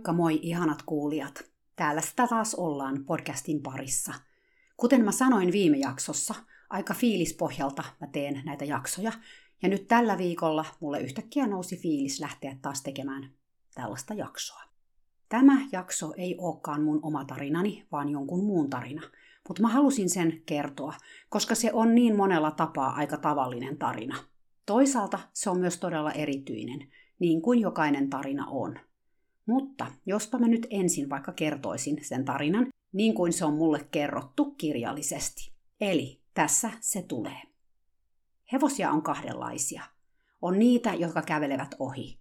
Moikka moi ihanat kuulijat. Täällä sitä taas ollaan podcastin parissa. Kuten mä sanoin viime jaksossa, aika fiilispohjalta mä teen näitä jaksoja. Ja nyt tällä viikolla mulle yhtäkkiä nousi fiilis lähteä taas tekemään tällaista jaksoa. Tämä jakso ei olekaan mun oma tarinani, vaan jonkun muun tarina. Mutta mä halusin sen kertoa, koska se on niin monella tapaa aika tavallinen tarina. Toisaalta se on myös todella erityinen, niin kuin jokainen tarina on – mutta jospa mä nyt ensin vaikka kertoisin sen tarinan, niin kuin se on mulle kerrottu kirjallisesti. Eli tässä se tulee. Hevosia on kahdenlaisia. On niitä, jotka kävelevät ohi.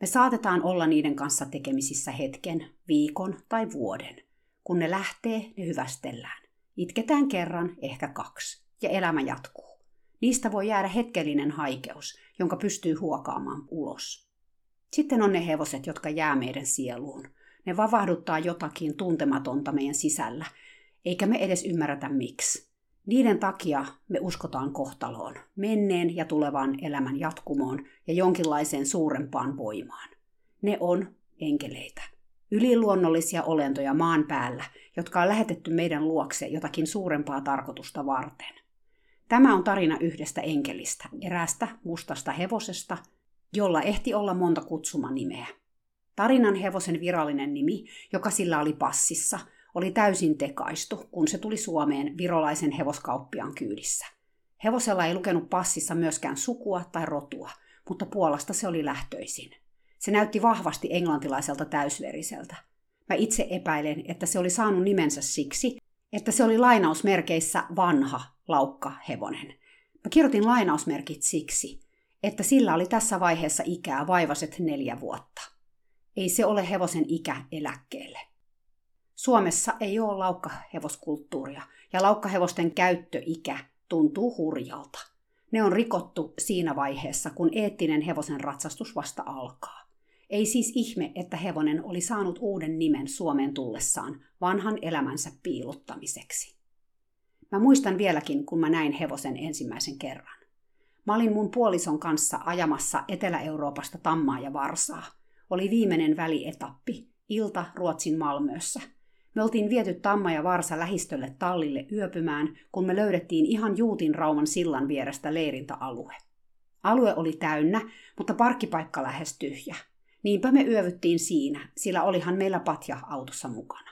Me saatetaan olla niiden kanssa tekemisissä hetken, viikon tai vuoden. Kun ne lähtee, ne hyvästellään. Itketään kerran, ehkä kaksi, ja elämä jatkuu. Niistä voi jäädä hetkellinen haikeus, jonka pystyy huokaamaan ulos. Sitten on ne hevoset, jotka jää meidän sieluun. Ne vavahduttaa jotakin tuntematonta meidän sisällä, eikä me edes ymmärretä miksi. Niiden takia me uskotaan kohtaloon, menneen ja tulevan elämän jatkumoon ja jonkinlaiseen suurempaan voimaan. Ne on enkeleitä. Yliluonnollisia olentoja maan päällä, jotka on lähetetty meidän luokse jotakin suurempaa tarkoitusta varten. Tämä on tarina yhdestä enkelistä, eräästä mustasta hevosesta, jolla ehti olla monta kutsumanimeä. Tarinan hevosen virallinen nimi, joka sillä oli passissa, oli täysin tekaistu, kun se tuli Suomeen virolaisen hevoskauppiaan kyydissä. Hevosella ei lukenut passissa myöskään sukua tai rotua, mutta Puolasta se oli lähtöisin. Se näytti vahvasti englantilaiselta täysveriseltä. Mä itse epäilen, että se oli saanut nimensä siksi, että se oli lainausmerkeissä vanha laukka hevonen. Mä kirjoitin lainausmerkit siksi, että sillä oli tässä vaiheessa ikää vaivaset neljä vuotta. Ei se ole hevosen ikä eläkkeelle. Suomessa ei ole laukkahevoskulttuuria, ja laukkahevosten käyttöikä tuntuu hurjalta. Ne on rikottu siinä vaiheessa, kun eettinen hevosen ratsastus vasta alkaa. Ei siis ihme, että hevonen oli saanut uuden nimen Suomeen tullessaan vanhan elämänsä piilottamiseksi. Mä muistan vieläkin, kun mä näin hevosen ensimmäisen kerran. Mä olin mun puolison kanssa ajamassa Etelä-Euroopasta Tammaa ja Varsaa. Oli viimeinen välietappi, ilta Ruotsin Malmössä. Me oltiin viety Tamma ja Varsa lähistölle tallille yöpymään, kun me löydettiin ihan Juutin Rauman sillan vierestä leirintäalue. Alue oli täynnä, mutta parkkipaikka lähes tyhjä. Niinpä me yövyttiin siinä, sillä olihan meillä patja autossa mukana.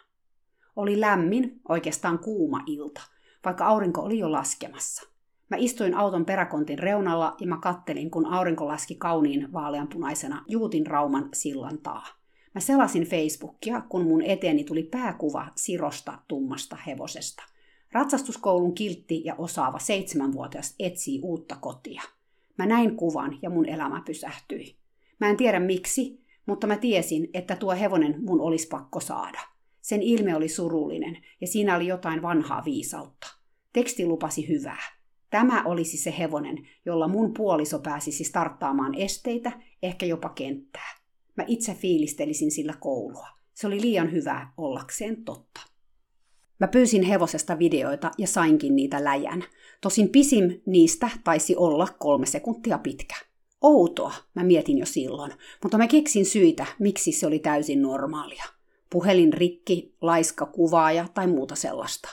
Oli lämmin, oikeastaan kuuma ilta, vaikka aurinko oli jo laskemassa. Mä istuin auton peräkontin reunalla ja mä kattelin, kun aurinko laski kauniin vaaleanpunaisena Juutin Rauman sillan taa. Mä selasin Facebookia, kun mun eteeni tuli pääkuva Sirosta tummasta hevosesta. Ratsastuskoulun kiltti ja osaava seitsemänvuotias etsii uutta kotia. Mä näin kuvan ja mun elämä pysähtyi. Mä en tiedä miksi, mutta mä tiesin, että tuo hevonen mun olisi pakko saada. Sen ilme oli surullinen ja siinä oli jotain vanhaa viisautta. Teksti lupasi hyvää. Tämä olisi se hevonen, jolla mun puoliso pääsisi starttaamaan esteitä, ehkä jopa kenttää. Mä itse fiilistelisin sillä koulua. Se oli liian hyvää ollakseen totta. Mä pyysin hevosesta videoita ja sainkin niitä läjän. Tosin pisim niistä taisi olla kolme sekuntia pitkä. Outoa, mä mietin jo silloin, mutta mä keksin syitä, miksi se oli täysin normaalia. Puhelin rikki, laiska kuvaaja tai muuta sellaista.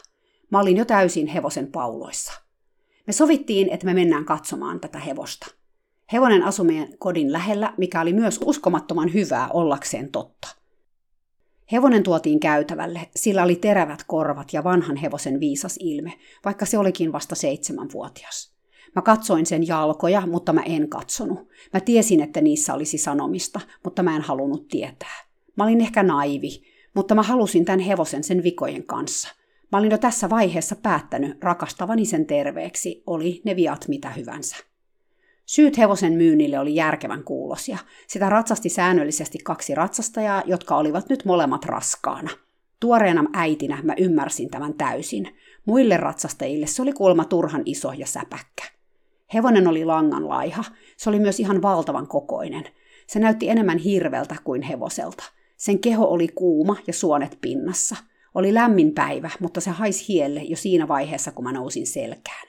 Mä olin jo täysin hevosen pauloissa. Me sovittiin, että me mennään katsomaan tätä hevosta. Hevonen asui meidän kodin lähellä, mikä oli myös uskomattoman hyvää ollakseen totta. Hevonen tuotiin käytävälle, sillä oli terävät korvat ja vanhan hevosen viisas ilme, vaikka se olikin vasta seitsemänvuotias. Mä katsoin sen jalkoja, mutta mä en katsonut. Mä tiesin, että niissä olisi sanomista, mutta mä en halunnut tietää. Mä olin ehkä naivi, mutta mä halusin tämän hevosen sen vikojen kanssa – Mä olin jo tässä vaiheessa päättänyt rakastavani sen terveeksi, oli ne viat mitä hyvänsä. Syyt hevosen myynnille oli järkevän kuulosia. Sitä ratsasti säännöllisesti kaksi ratsastajaa, jotka olivat nyt molemmat raskaana. Tuoreena äitinä mä ymmärsin tämän täysin. Muille ratsastajille se oli kuulemma turhan iso ja säpäkkä. Hevonen oli langan laiha. Se oli myös ihan valtavan kokoinen. Se näytti enemmän hirveltä kuin hevoselta. Sen keho oli kuuma ja suonet pinnassa. Oli lämmin päivä, mutta se haisi hielle jo siinä vaiheessa, kun mä nousin selkään.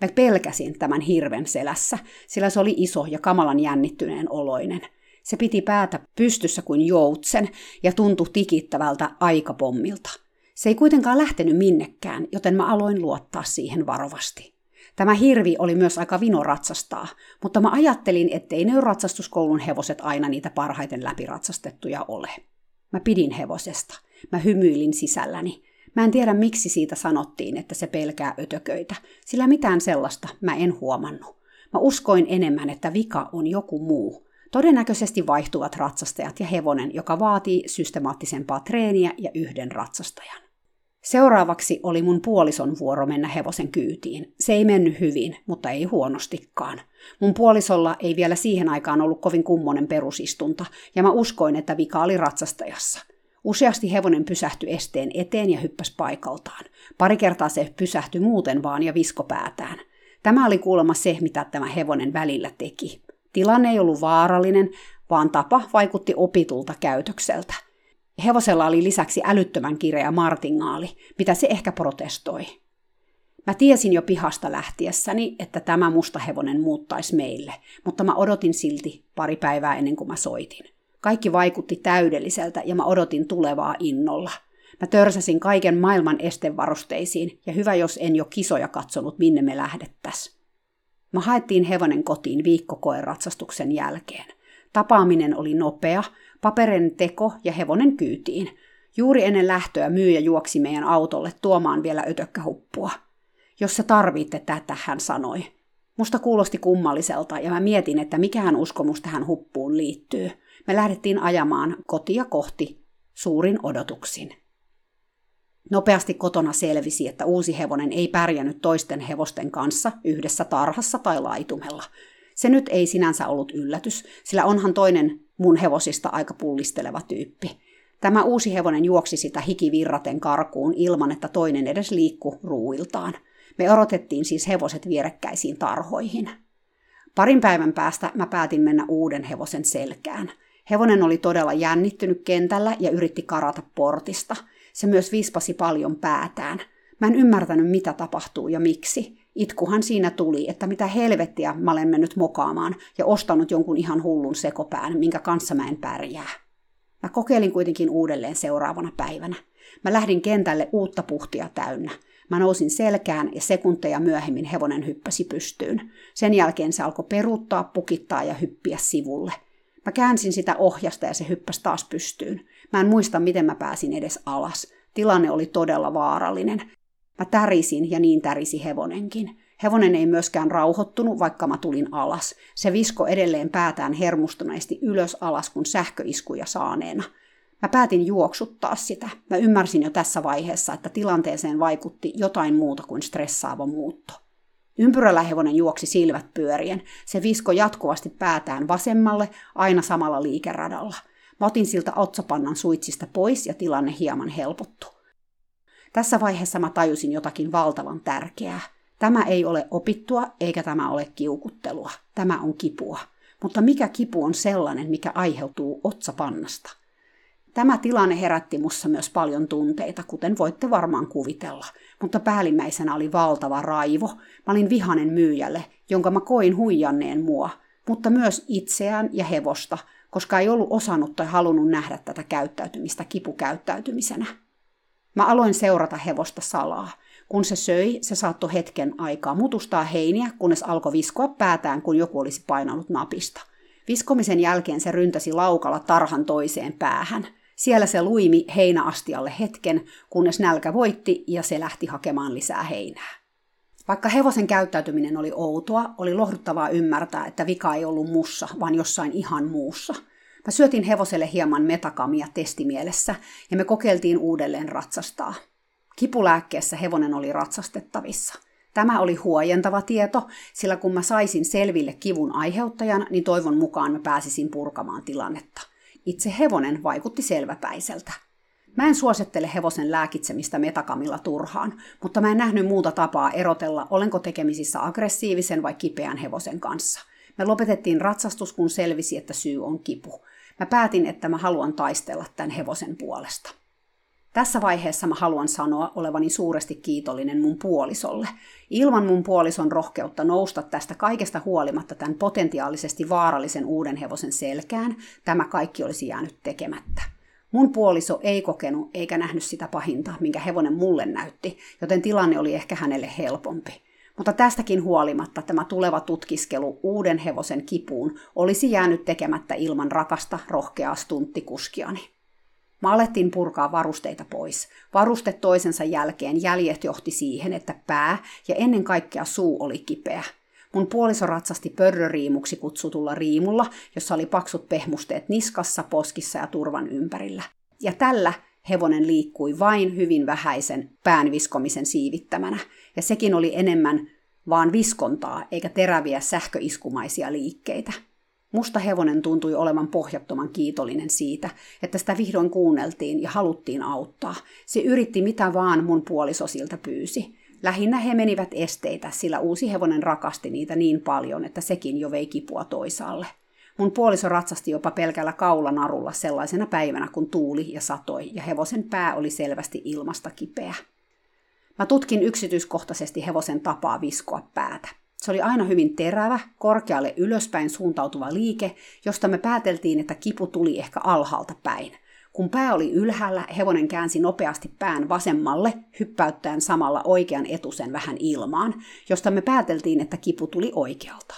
Mä pelkäsin tämän hirven selässä, sillä se oli iso ja kamalan jännittyneen oloinen. Se piti päätä pystyssä kuin joutsen ja tuntui tikittävältä aikapommilta. Se ei kuitenkaan lähtenyt minnekään, joten mä aloin luottaa siihen varovasti. Tämä hirvi oli myös aika vino ratsastaa, mutta mä ajattelin, ettei ne ratsastuskoulun hevoset aina niitä parhaiten läpiratsastettuja ole. Mä pidin hevosesta. Mä hymyilin sisälläni. Mä en tiedä miksi siitä sanottiin, että se pelkää ötököitä, sillä mitään sellaista mä en huomannut. Mä uskoin enemmän, että vika on joku muu. Todennäköisesti vaihtuvat ratsastajat ja hevonen, joka vaatii systemaattisempaa treeniä ja yhden ratsastajan. Seuraavaksi oli mun puolison vuoro mennä hevosen kyytiin. Se ei mennyt hyvin, mutta ei huonostikaan. Mun puolisolla ei vielä siihen aikaan ollut kovin kummonen perusistunta, ja mä uskoin, että vika oli ratsastajassa – Useasti hevonen pysähtyi esteen eteen ja hyppäsi paikaltaan. Pari kertaa se pysähtyi muuten vaan ja visko päätään. Tämä oli kuulemma se, mitä tämä hevonen välillä teki. Tilanne ei ollut vaarallinen, vaan tapa vaikutti opitulta käytökseltä. Hevosella oli lisäksi älyttömän kireä martingaali, mitä se ehkä protestoi. Mä tiesin jo pihasta lähtiessäni, että tämä musta hevonen muuttaisi meille, mutta mä odotin silti pari päivää ennen kuin mä soitin. Kaikki vaikutti täydelliseltä ja mä odotin tulevaa innolla. Mä törsäsin kaiken maailman estevarusteisiin ja hyvä jos en jo kisoja katsonut, minne me lähdettäis. Mä haettiin hevonen kotiin viikkokoeratsastuksen jälkeen. Tapaaminen oli nopea, paperin teko ja hevonen kyytiin. Juuri ennen lähtöä myyjä juoksi meidän autolle tuomaan vielä ötökkähuppua. Jos sä tarvitte tätä, hän sanoi. Musta kuulosti kummalliselta ja mä mietin, että mikähän uskomus tähän huppuun liittyy – me lähdettiin ajamaan kotia kohti suurin odotuksin. Nopeasti kotona selvisi, että uusi hevonen ei pärjännyt toisten hevosten kanssa yhdessä tarhassa tai laitumella. Se nyt ei sinänsä ollut yllätys, sillä onhan toinen mun hevosista aika pullisteleva tyyppi. Tämä uusi hevonen juoksi sitä hikivirraten karkuun ilman, että toinen edes liikku ruuiltaan. Me odotettiin siis hevoset vierekkäisiin tarhoihin. Parin päivän päästä mä päätin mennä uuden hevosen selkään – Hevonen oli todella jännittynyt kentällä ja yritti karata portista. Se myös vispasi paljon päätään. Mä en ymmärtänyt, mitä tapahtuu ja miksi. Itkuhan siinä tuli, että mitä helvettiä mä olen mennyt mokaamaan ja ostanut jonkun ihan hullun sekopään, minkä kanssa mä en pärjää. Mä kokeilin kuitenkin uudelleen seuraavana päivänä. Mä lähdin kentälle uutta puhtia täynnä. Mä nousin selkään ja sekunteja myöhemmin hevonen hyppäsi pystyyn. Sen jälkeen se alkoi peruuttaa, pukittaa ja hyppiä sivulle – Mä käänsin sitä ohjasta ja se hyppäsi taas pystyyn. Mä en muista, miten mä pääsin edes alas. Tilanne oli todella vaarallinen. Mä tärisin ja niin tärisi hevonenkin. Hevonen ei myöskään rauhoittunut, vaikka mä tulin alas. Se visko edelleen päätään hermostuneesti ylös alas kuin sähköiskuja saaneena. Mä päätin juoksuttaa sitä. Mä ymmärsin jo tässä vaiheessa, että tilanteeseen vaikutti jotain muuta kuin stressaava muutto. Ympyrällä hevonen juoksi silmät pyörien. Se visko jatkuvasti päätään vasemmalle, aina samalla liikeradalla. Mä otin siltä otsapannan suitsista pois ja tilanne hieman helpottu. Tässä vaiheessa mä tajusin jotakin valtavan tärkeää. Tämä ei ole opittua eikä tämä ole kiukuttelua. Tämä on kipua. Mutta mikä kipu on sellainen, mikä aiheutuu otsapannasta? Tämä tilanne herätti mussa myös paljon tunteita, kuten voitte varmaan kuvitella – mutta päällimmäisenä oli valtava raivo. Mä olin vihanen myyjälle, jonka mä koin huijanneen mua, mutta myös itseään ja hevosta, koska ei ollut osannut tai halunnut nähdä tätä käyttäytymistä kipukäyttäytymisenä. Mä aloin seurata hevosta salaa. Kun se söi, se saattoi hetken aikaa mutustaa heiniä, kunnes alkoi viskoa päätään, kun joku olisi painanut napista. Viskomisen jälkeen se ryntäsi laukalla tarhan toiseen päähän – siellä se luimi heinäastialle hetken, kunnes nälkä voitti ja se lähti hakemaan lisää heinää. Vaikka hevosen käyttäytyminen oli outoa, oli lohduttavaa ymmärtää, että vika ei ollut mussa, vaan jossain ihan muussa. Mä syötin hevoselle hieman metakamia testimielessä ja me kokeiltiin uudelleen ratsastaa. Kipulääkkeessä hevonen oli ratsastettavissa. Tämä oli huojentava tieto, sillä kun mä saisin selville kivun aiheuttajan, niin toivon mukaan mä pääsisin purkamaan tilannetta. Itse hevonen vaikutti selväpäiseltä. Mä en suosittele hevosen lääkitsemistä metakamilla turhaan, mutta mä en nähnyt muuta tapaa erotella, olenko tekemisissä aggressiivisen vai kipeän hevosen kanssa. Me lopetettiin ratsastus, kun selvisi, että syy on kipu. Mä päätin, että mä haluan taistella tämän hevosen puolesta. Tässä vaiheessa mä haluan sanoa olevani suuresti kiitollinen mun puolisolle. Ilman mun puolison rohkeutta nousta tästä kaikesta huolimatta tämän potentiaalisesti vaarallisen uuden hevosen selkään, tämä kaikki olisi jäänyt tekemättä. Mun puoliso ei kokenut eikä nähnyt sitä pahinta, minkä hevonen mulle näytti, joten tilanne oli ehkä hänelle helpompi. Mutta tästäkin huolimatta tämä tuleva tutkiskelu uuden hevosen kipuun olisi jäänyt tekemättä ilman rakasta, rohkeaa stunttikuskiani. Mä alettiin purkaa varusteita pois. Varuste toisensa jälkeen jäljet johti siihen, että pää ja ennen kaikkea suu oli kipeä. Mun puoliso ratsasti pörröriimuksi kutsutulla riimulla, jossa oli paksut pehmusteet niskassa, poskissa ja turvan ympärillä. Ja tällä hevonen liikkui vain hyvin vähäisen pään viskomisen siivittämänä, ja sekin oli enemmän vaan viskontaa eikä teräviä sähköiskumaisia liikkeitä. Musta hevonen tuntui olevan pohjattoman kiitollinen siitä, että sitä vihdoin kuunneltiin ja haluttiin auttaa. Se yritti mitä vaan mun puoliso siltä pyysi. Lähinnä he menivät esteitä, sillä uusi hevonen rakasti niitä niin paljon, että sekin jo vei kipua toisaalle. Mun puoliso ratsasti jopa pelkällä kaulanarulla sellaisena päivänä, kun tuuli ja satoi, ja hevosen pää oli selvästi ilmasta kipeä. Mä tutkin yksityiskohtaisesti hevosen tapaa viskoa päätä. Se oli aina hyvin terävä, korkealle ylöspäin suuntautuva liike, josta me pääteltiin, että kipu tuli ehkä alhaalta päin. Kun pää oli ylhäällä, hevonen käänsi nopeasti pään vasemmalle, hyppäyttäen samalla oikean etusen vähän ilmaan, josta me pääteltiin, että kipu tuli oikealta.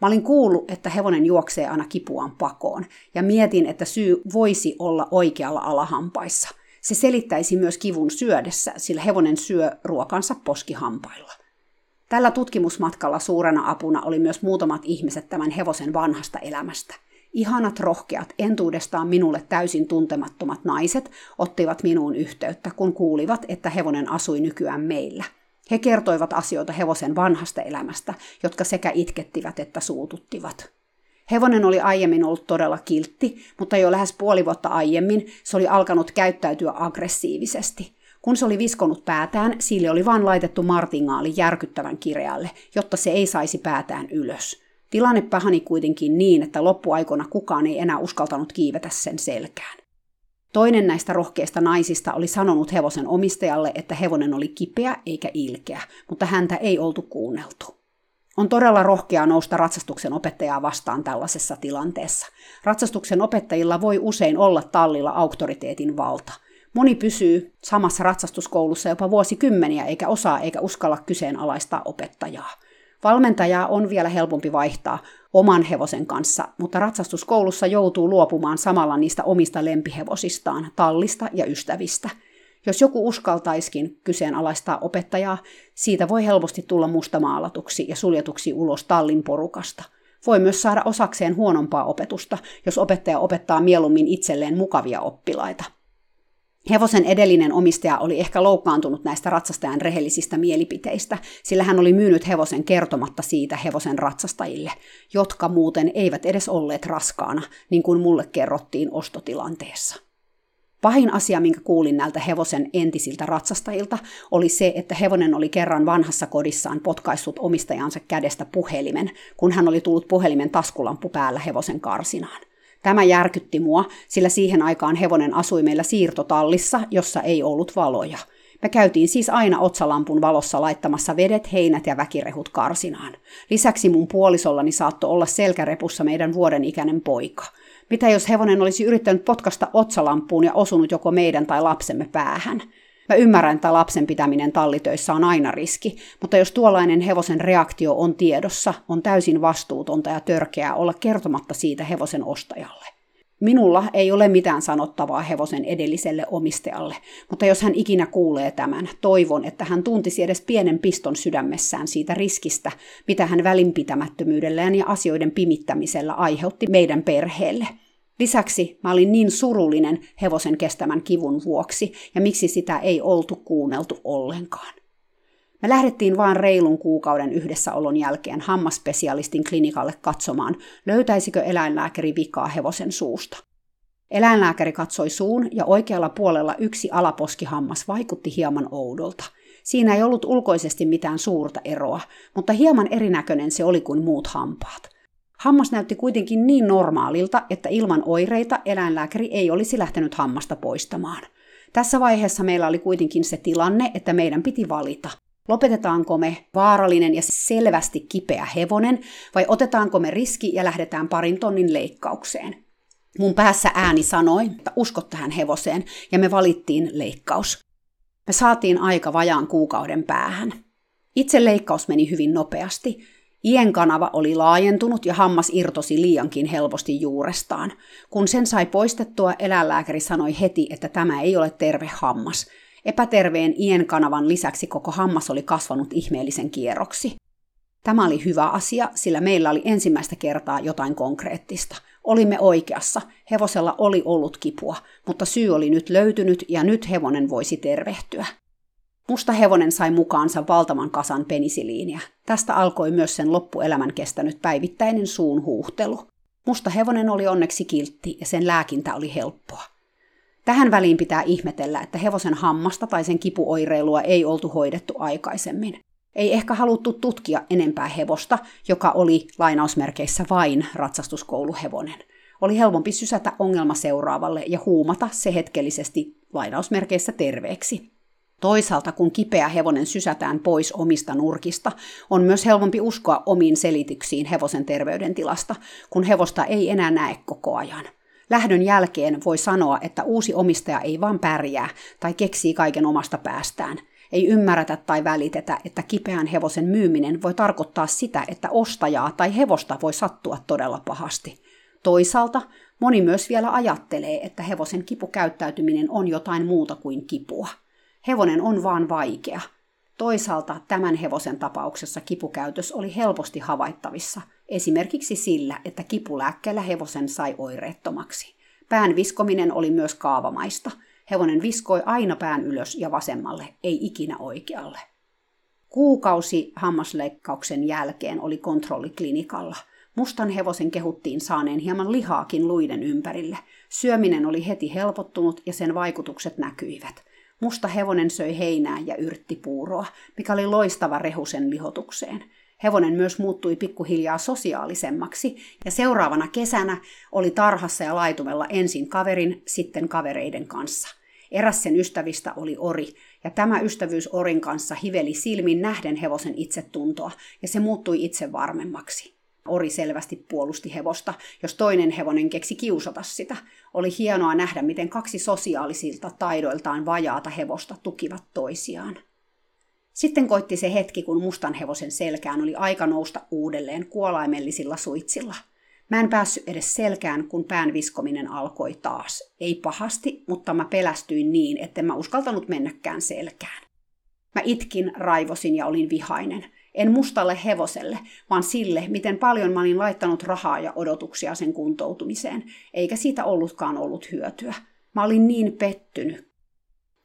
Mä olin kuullut, että hevonen juoksee aina kipuaan pakoon, ja mietin, että syy voisi olla oikealla alahampaissa. Se selittäisi myös kivun syödessä, sillä hevonen syö ruokansa poskihampailla. Tällä tutkimusmatkalla suurena apuna oli myös muutamat ihmiset tämän hevosen vanhasta elämästä. Ihanat rohkeat, entuudestaan minulle täysin tuntemattomat naiset ottivat minuun yhteyttä, kun kuulivat, että hevonen asui nykyään meillä. He kertoivat asioita hevosen vanhasta elämästä, jotka sekä itkettivät että suututtivat. Hevonen oli aiemmin ollut todella kiltti, mutta jo lähes puoli vuotta aiemmin se oli alkanut käyttäytyä aggressiivisesti. Kun se oli viskonut päätään, sille oli vain laitettu martingaali järkyttävän kirealle, jotta se ei saisi päätään ylös. Tilanne pahani kuitenkin niin, että loppuaikona kukaan ei enää uskaltanut kiivetä sen selkään. Toinen näistä rohkeista naisista oli sanonut hevosen omistajalle, että hevonen oli kipeä eikä ilkeä, mutta häntä ei oltu kuunneltu. On todella rohkeaa nousta ratsastuksen opettajaa vastaan tällaisessa tilanteessa. Ratsastuksen opettajilla voi usein olla tallilla auktoriteetin valta – Moni pysyy samassa ratsastuskoulussa jopa vuosikymmeniä eikä osaa eikä uskalla kyseenalaistaa opettajaa. Valmentajaa on vielä helpompi vaihtaa oman hevosen kanssa, mutta ratsastuskoulussa joutuu luopumaan samalla niistä omista lempihevosistaan, tallista ja ystävistä. Jos joku uskaltaiskin kyseenalaistaa opettajaa, siitä voi helposti tulla mustamaalatuksi ja suljetuksi ulos tallin porukasta. Voi myös saada osakseen huonompaa opetusta, jos opettaja opettaa mieluummin itselleen mukavia oppilaita. Hevosen edellinen omistaja oli ehkä loukkaantunut näistä ratsastajan rehellisistä mielipiteistä, sillä hän oli myynyt hevosen kertomatta siitä hevosen ratsastajille, jotka muuten eivät edes olleet raskaana, niin kuin mulle kerrottiin ostotilanteessa. Pahin asia, minkä kuulin näiltä hevosen entisiltä ratsastajilta, oli se, että hevonen oli kerran vanhassa kodissaan potkaissut omistajansa kädestä puhelimen, kun hän oli tullut puhelimen taskulampu päällä hevosen karsinaan. Tämä järkytti mua, sillä siihen aikaan hevonen asui meillä siirtotallissa, jossa ei ollut valoja. Me käytiin siis aina otsalampun valossa laittamassa vedet, heinät ja väkirehut karsinaan. Lisäksi mun puolisollani saattoi olla selkärepussa meidän vuoden ikäinen poika. Mitä jos hevonen olisi yrittänyt potkasta otsalampuun ja osunut joko meidän tai lapsemme päähän? Mä ymmärrän, että lapsen pitäminen tallitöissä on aina riski, mutta jos tuollainen hevosen reaktio on tiedossa, on täysin vastuutonta ja törkeää olla kertomatta siitä hevosen ostajalle. Minulla ei ole mitään sanottavaa hevosen edelliselle omistajalle, mutta jos hän ikinä kuulee tämän, toivon, että hän tuntisi edes pienen piston sydämessään siitä riskistä, mitä hän välinpitämättömyydellään ja asioiden pimittämisellä aiheutti meidän perheelle – Lisäksi mä olin niin surullinen hevosen kestämän kivun vuoksi ja miksi sitä ei oltu kuunneltu ollenkaan. Me lähdettiin vaan reilun kuukauden yhdessäolon jälkeen hammaspesialistin klinikalle katsomaan, löytäisikö eläinlääkäri vikaa hevosen suusta. Eläinlääkäri katsoi suun ja oikealla puolella yksi alaposkihammas vaikutti hieman oudolta. Siinä ei ollut ulkoisesti mitään suurta eroa, mutta hieman erinäköinen se oli kuin muut hampaat. Hammas näytti kuitenkin niin normaalilta, että ilman oireita eläinlääkäri ei olisi lähtenyt hammasta poistamaan. Tässä vaiheessa meillä oli kuitenkin se tilanne, että meidän piti valita. Lopetetaanko me vaarallinen ja selvästi kipeä hevonen, vai otetaanko me riski ja lähdetään parin tonnin leikkaukseen? Mun päässä ääni sanoi, että usko tähän hevoseen, ja me valittiin leikkaus. Me saatiin aika vajaan kuukauden päähän. Itse leikkaus meni hyvin nopeasti. Ien kanava oli laajentunut ja hammas irtosi liiankin helposti juurestaan. Kun sen sai poistettua, eläinlääkäri sanoi heti, että tämä ei ole terve hammas. Epäterveen ien kanavan lisäksi koko hammas oli kasvanut ihmeellisen kierroksi. Tämä oli hyvä asia, sillä meillä oli ensimmäistä kertaa jotain konkreettista. Olimme oikeassa, hevosella oli ollut kipua, mutta syy oli nyt löytynyt ja nyt hevonen voisi tervehtyä. Musta hevonen sai mukaansa valtavan kasan penisiliiniä. Tästä alkoi myös sen loppuelämän kestänyt päivittäinen suun huuhtelu. Musta hevonen oli onneksi kiltti ja sen lääkintä oli helppoa. Tähän väliin pitää ihmetellä, että hevosen hammasta tai sen kipuoireilua ei oltu hoidettu aikaisemmin. Ei ehkä haluttu tutkia enempää hevosta, joka oli lainausmerkeissä vain ratsastuskouluhevonen. Oli helpompi sysätä ongelma seuraavalle ja huumata se hetkellisesti lainausmerkeissä terveeksi. Toisaalta kun kipeä hevonen sysätään pois omista nurkista, on myös helpompi uskoa omiin selityksiin hevosen terveydentilasta, kun hevosta ei enää näe koko ajan. Lähdön jälkeen voi sanoa, että uusi omistaja ei vaan pärjää tai keksii kaiken omasta päästään – ei ymmärretä tai välitetä, että kipeän hevosen myyminen voi tarkoittaa sitä, että ostajaa tai hevosta voi sattua todella pahasti. Toisaalta moni myös vielä ajattelee, että hevosen kipukäyttäytyminen on jotain muuta kuin kipua. Hevonen on vaan vaikea. Toisaalta tämän hevosen tapauksessa kipukäytös oli helposti havaittavissa, esimerkiksi sillä, että kipulääkkeellä hevosen sai oireettomaksi. Pään viskominen oli myös kaavamaista – Hevonen viskoi aina pään ylös ja vasemmalle, ei ikinä oikealle. Kuukausi hammasleikkauksen jälkeen oli kontrolliklinikalla. Mustan hevosen kehuttiin saaneen hieman lihaakin luiden ympärille. Syöminen oli heti helpottunut ja sen vaikutukset näkyivät. Musta hevonen söi heinää ja yrttipuuroa, mikä oli loistava rehu sen lihotukseen. Hevonen myös muuttui pikkuhiljaa sosiaalisemmaksi ja seuraavana kesänä oli tarhassa ja laitumella ensin kaverin, sitten kavereiden kanssa. Eräs sen ystävistä oli ori, ja tämä ystävyys orin kanssa hiveli silmin nähden hevosen itsetuntoa, ja se muuttui itse varmemmaksi. Ori selvästi puolusti hevosta, jos toinen hevonen keksi kiusata sitä. Oli hienoa nähdä, miten kaksi sosiaalisilta taidoiltaan vajaata hevosta tukivat toisiaan. Sitten koitti se hetki, kun mustan hevosen selkään oli aika nousta uudelleen kuolaimellisilla suitsilla. Mä en päässyt edes selkään, kun pään viskominen alkoi taas. Ei pahasti, mutta mä pelästyin niin, että mä uskaltanut mennäkään selkään. Mä itkin, raivosin ja olin vihainen. En mustalle hevoselle, vaan sille, miten paljon mä olin laittanut rahaa ja odotuksia sen kuntoutumiseen, eikä siitä ollutkaan ollut hyötyä. Mä olin niin pettynyt,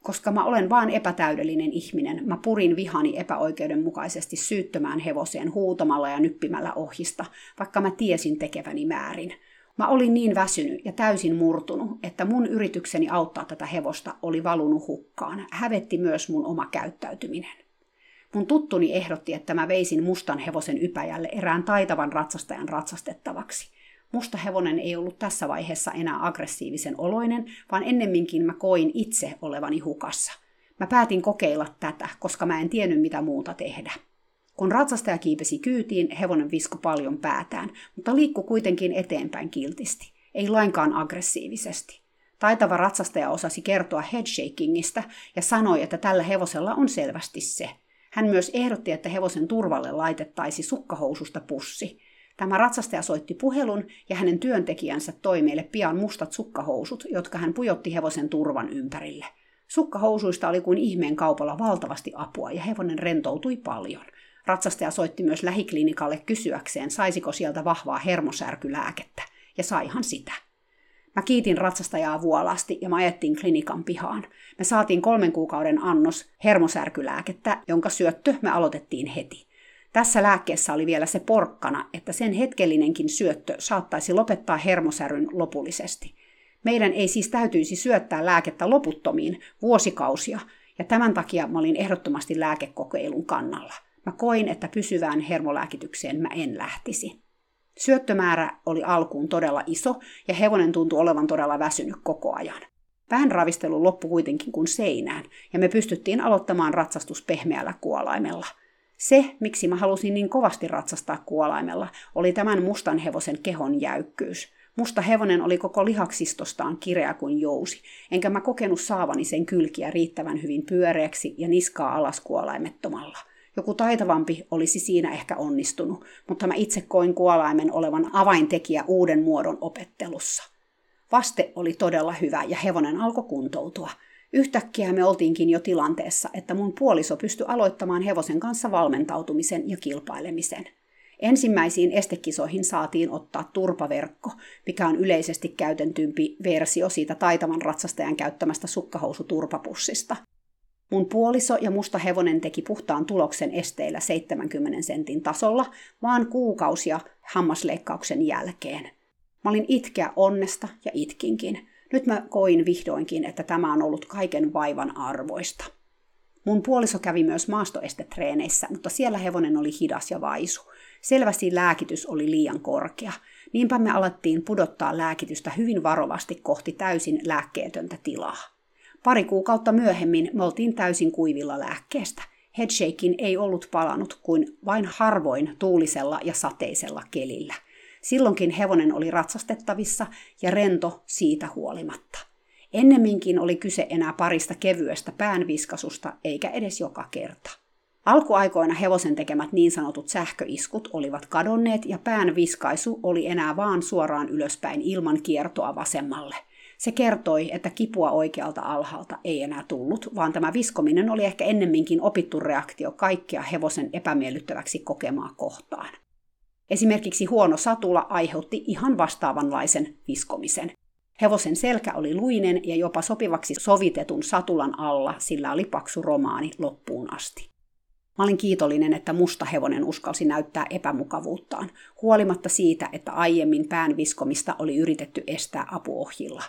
koska mä olen vaan epätäydellinen ihminen, mä purin vihani epäoikeudenmukaisesti syyttömään hevoseen huutamalla ja nyppimällä ohista, vaikka mä tiesin tekeväni määrin. Mä olin niin väsynyt ja täysin murtunut, että mun yritykseni auttaa tätä hevosta oli valunut hukkaan. Hävetti myös mun oma käyttäytyminen. Mun tuttuni ehdotti, että mä veisin mustan hevosen ypäjälle erään taitavan ratsastajan ratsastettavaksi – Musta hevonen ei ollut tässä vaiheessa enää aggressiivisen oloinen, vaan ennemminkin mä koin itse olevani hukassa. Mä päätin kokeilla tätä, koska mä en tiennyt mitä muuta tehdä. Kun ratsastaja kiipesi kyytiin, hevonen visko paljon päätään, mutta liikkui kuitenkin eteenpäin kiltisti, ei lainkaan aggressiivisesti. Taitava ratsastaja osasi kertoa headshakingista ja sanoi, että tällä hevosella on selvästi se. Hän myös ehdotti, että hevosen turvalle laitettaisi sukkahoususta pussi. Tämä ratsastaja soitti puhelun ja hänen työntekijänsä toi meille pian mustat sukkahousut, jotka hän pujotti hevosen turvan ympärille. Sukkahousuista oli kuin ihmeen kaupalla valtavasti apua ja hevonen rentoutui paljon. Ratsastaja soitti myös lähiklinikalle kysyäkseen, saisiko sieltä vahvaa hermosärkylääkettä, ja saihan sitä. Mä kiitin ratsastajaa vuolasti ja mä ajettiin klinikan pihaan. Me saatiin kolmen kuukauden annos hermosärkylääkettä, jonka syöttö me aloitettiin heti. Tässä lääkkeessä oli vielä se porkkana, että sen hetkellinenkin syöttö saattaisi lopettaa hermosäryn lopullisesti. Meidän ei siis täytyisi syöttää lääkettä loputtomiin vuosikausia, ja tämän takia mä olin ehdottomasti lääkekokeilun kannalla. Mä koin, että pysyvään hermolääkitykseen mä en lähtisi. Syöttömäärä oli alkuun todella iso, ja hevonen tuntui olevan todella väsynyt koko ajan. Vähän ravistelu loppui kuitenkin kuin seinään, ja me pystyttiin aloittamaan ratsastus pehmeällä kuolaimella – se, miksi mä halusin niin kovasti ratsastaa kuolaimella, oli tämän mustan hevosen kehon jäykkyys. Musta hevonen oli koko lihaksistostaan kireä kuin jousi, enkä mä kokenut saavani sen kylkiä riittävän hyvin pyöreäksi ja niskaa alas kuolaimettomalla. Joku taitavampi olisi siinä ehkä onnistunut, mutta mä itse koin kuolaimen olevan avaintekijä uuden muodon opettelussa. Vaste oli todella hyvä ja hevonen alkoi kuntoutua – Yhtäkkiä me oltiinkin jo tilanteessa, että mun puoliso pystyi aloittamaan hevosen kanssa valmentautumisen ja kilpailemisen. Ensimmäisiin estekisoihin saatiin ottaa turpaverkko, mikä on yleisesti käytentympi versio siitä taitavan ratsastajan käyttämästä sukkahousuturpapussista. Mun puoliso ja musta hevonen teki puhtaan tuloksen esteillä 70 sentin tasolla, vaan kuukausia hammasleikkauksen jälkeen. Mä olin itkeä onnesta ja itkinkin – nyt mä koin vihdoinkin, että tämä on ollut kaiken vaivan arvoista. Mun puoliso kävi myös maastoestetreeneissä, mutta siellä hevonen oli hidas ja vaisu. Selvästi lääkitys oli liian korkea. Niinpä me alettiin pudottaa lääkitystä hyvin varovasti kohti täysin lääkkeetöntä tilaa. Pari kuukautta myöhemmin me oltiin täysin kuivilla lääkkeestä. Headshakein ei ollut palanut kuin vain harvoin tuulisella ja sateisella kelillä – Silloinkin hevonen oli ratsastettavissa ja rento siitä huolimatta. Ennemminkin oli kyse enää parista kevyestä päänviskasusta, eikä edes joka kerta. Alkuaikoina hevosen tekemät niin sanotut sähköiskut olivat kadonneet ja pään viskaisu oli enää vaan suoraan ylöspäin ilman kiertoa vasemmalle. Se kertoi, että kipua oikealta alhaalta ei enää tullut, vaan tämä viskominen oli ehkä ennemminkin opittu reaktio kaikkea hevosen epämiellyttäväksi kokemaa kohtaan. Esimerkiksi huono satula aiheutti ihan vastaavanlaisen viskomisen. Hevosen selkä oli luinen ja jopa sopivaksi sovitetun satulan alla sillä oli paksu romaani loppuun asti. Mä olin kiitollinen, että musta hevonen uskalsi näyttää epämukavuuttaan, huolimatta siitä, että aiemmin pään viskomista oli yritetty estää apuohjilla.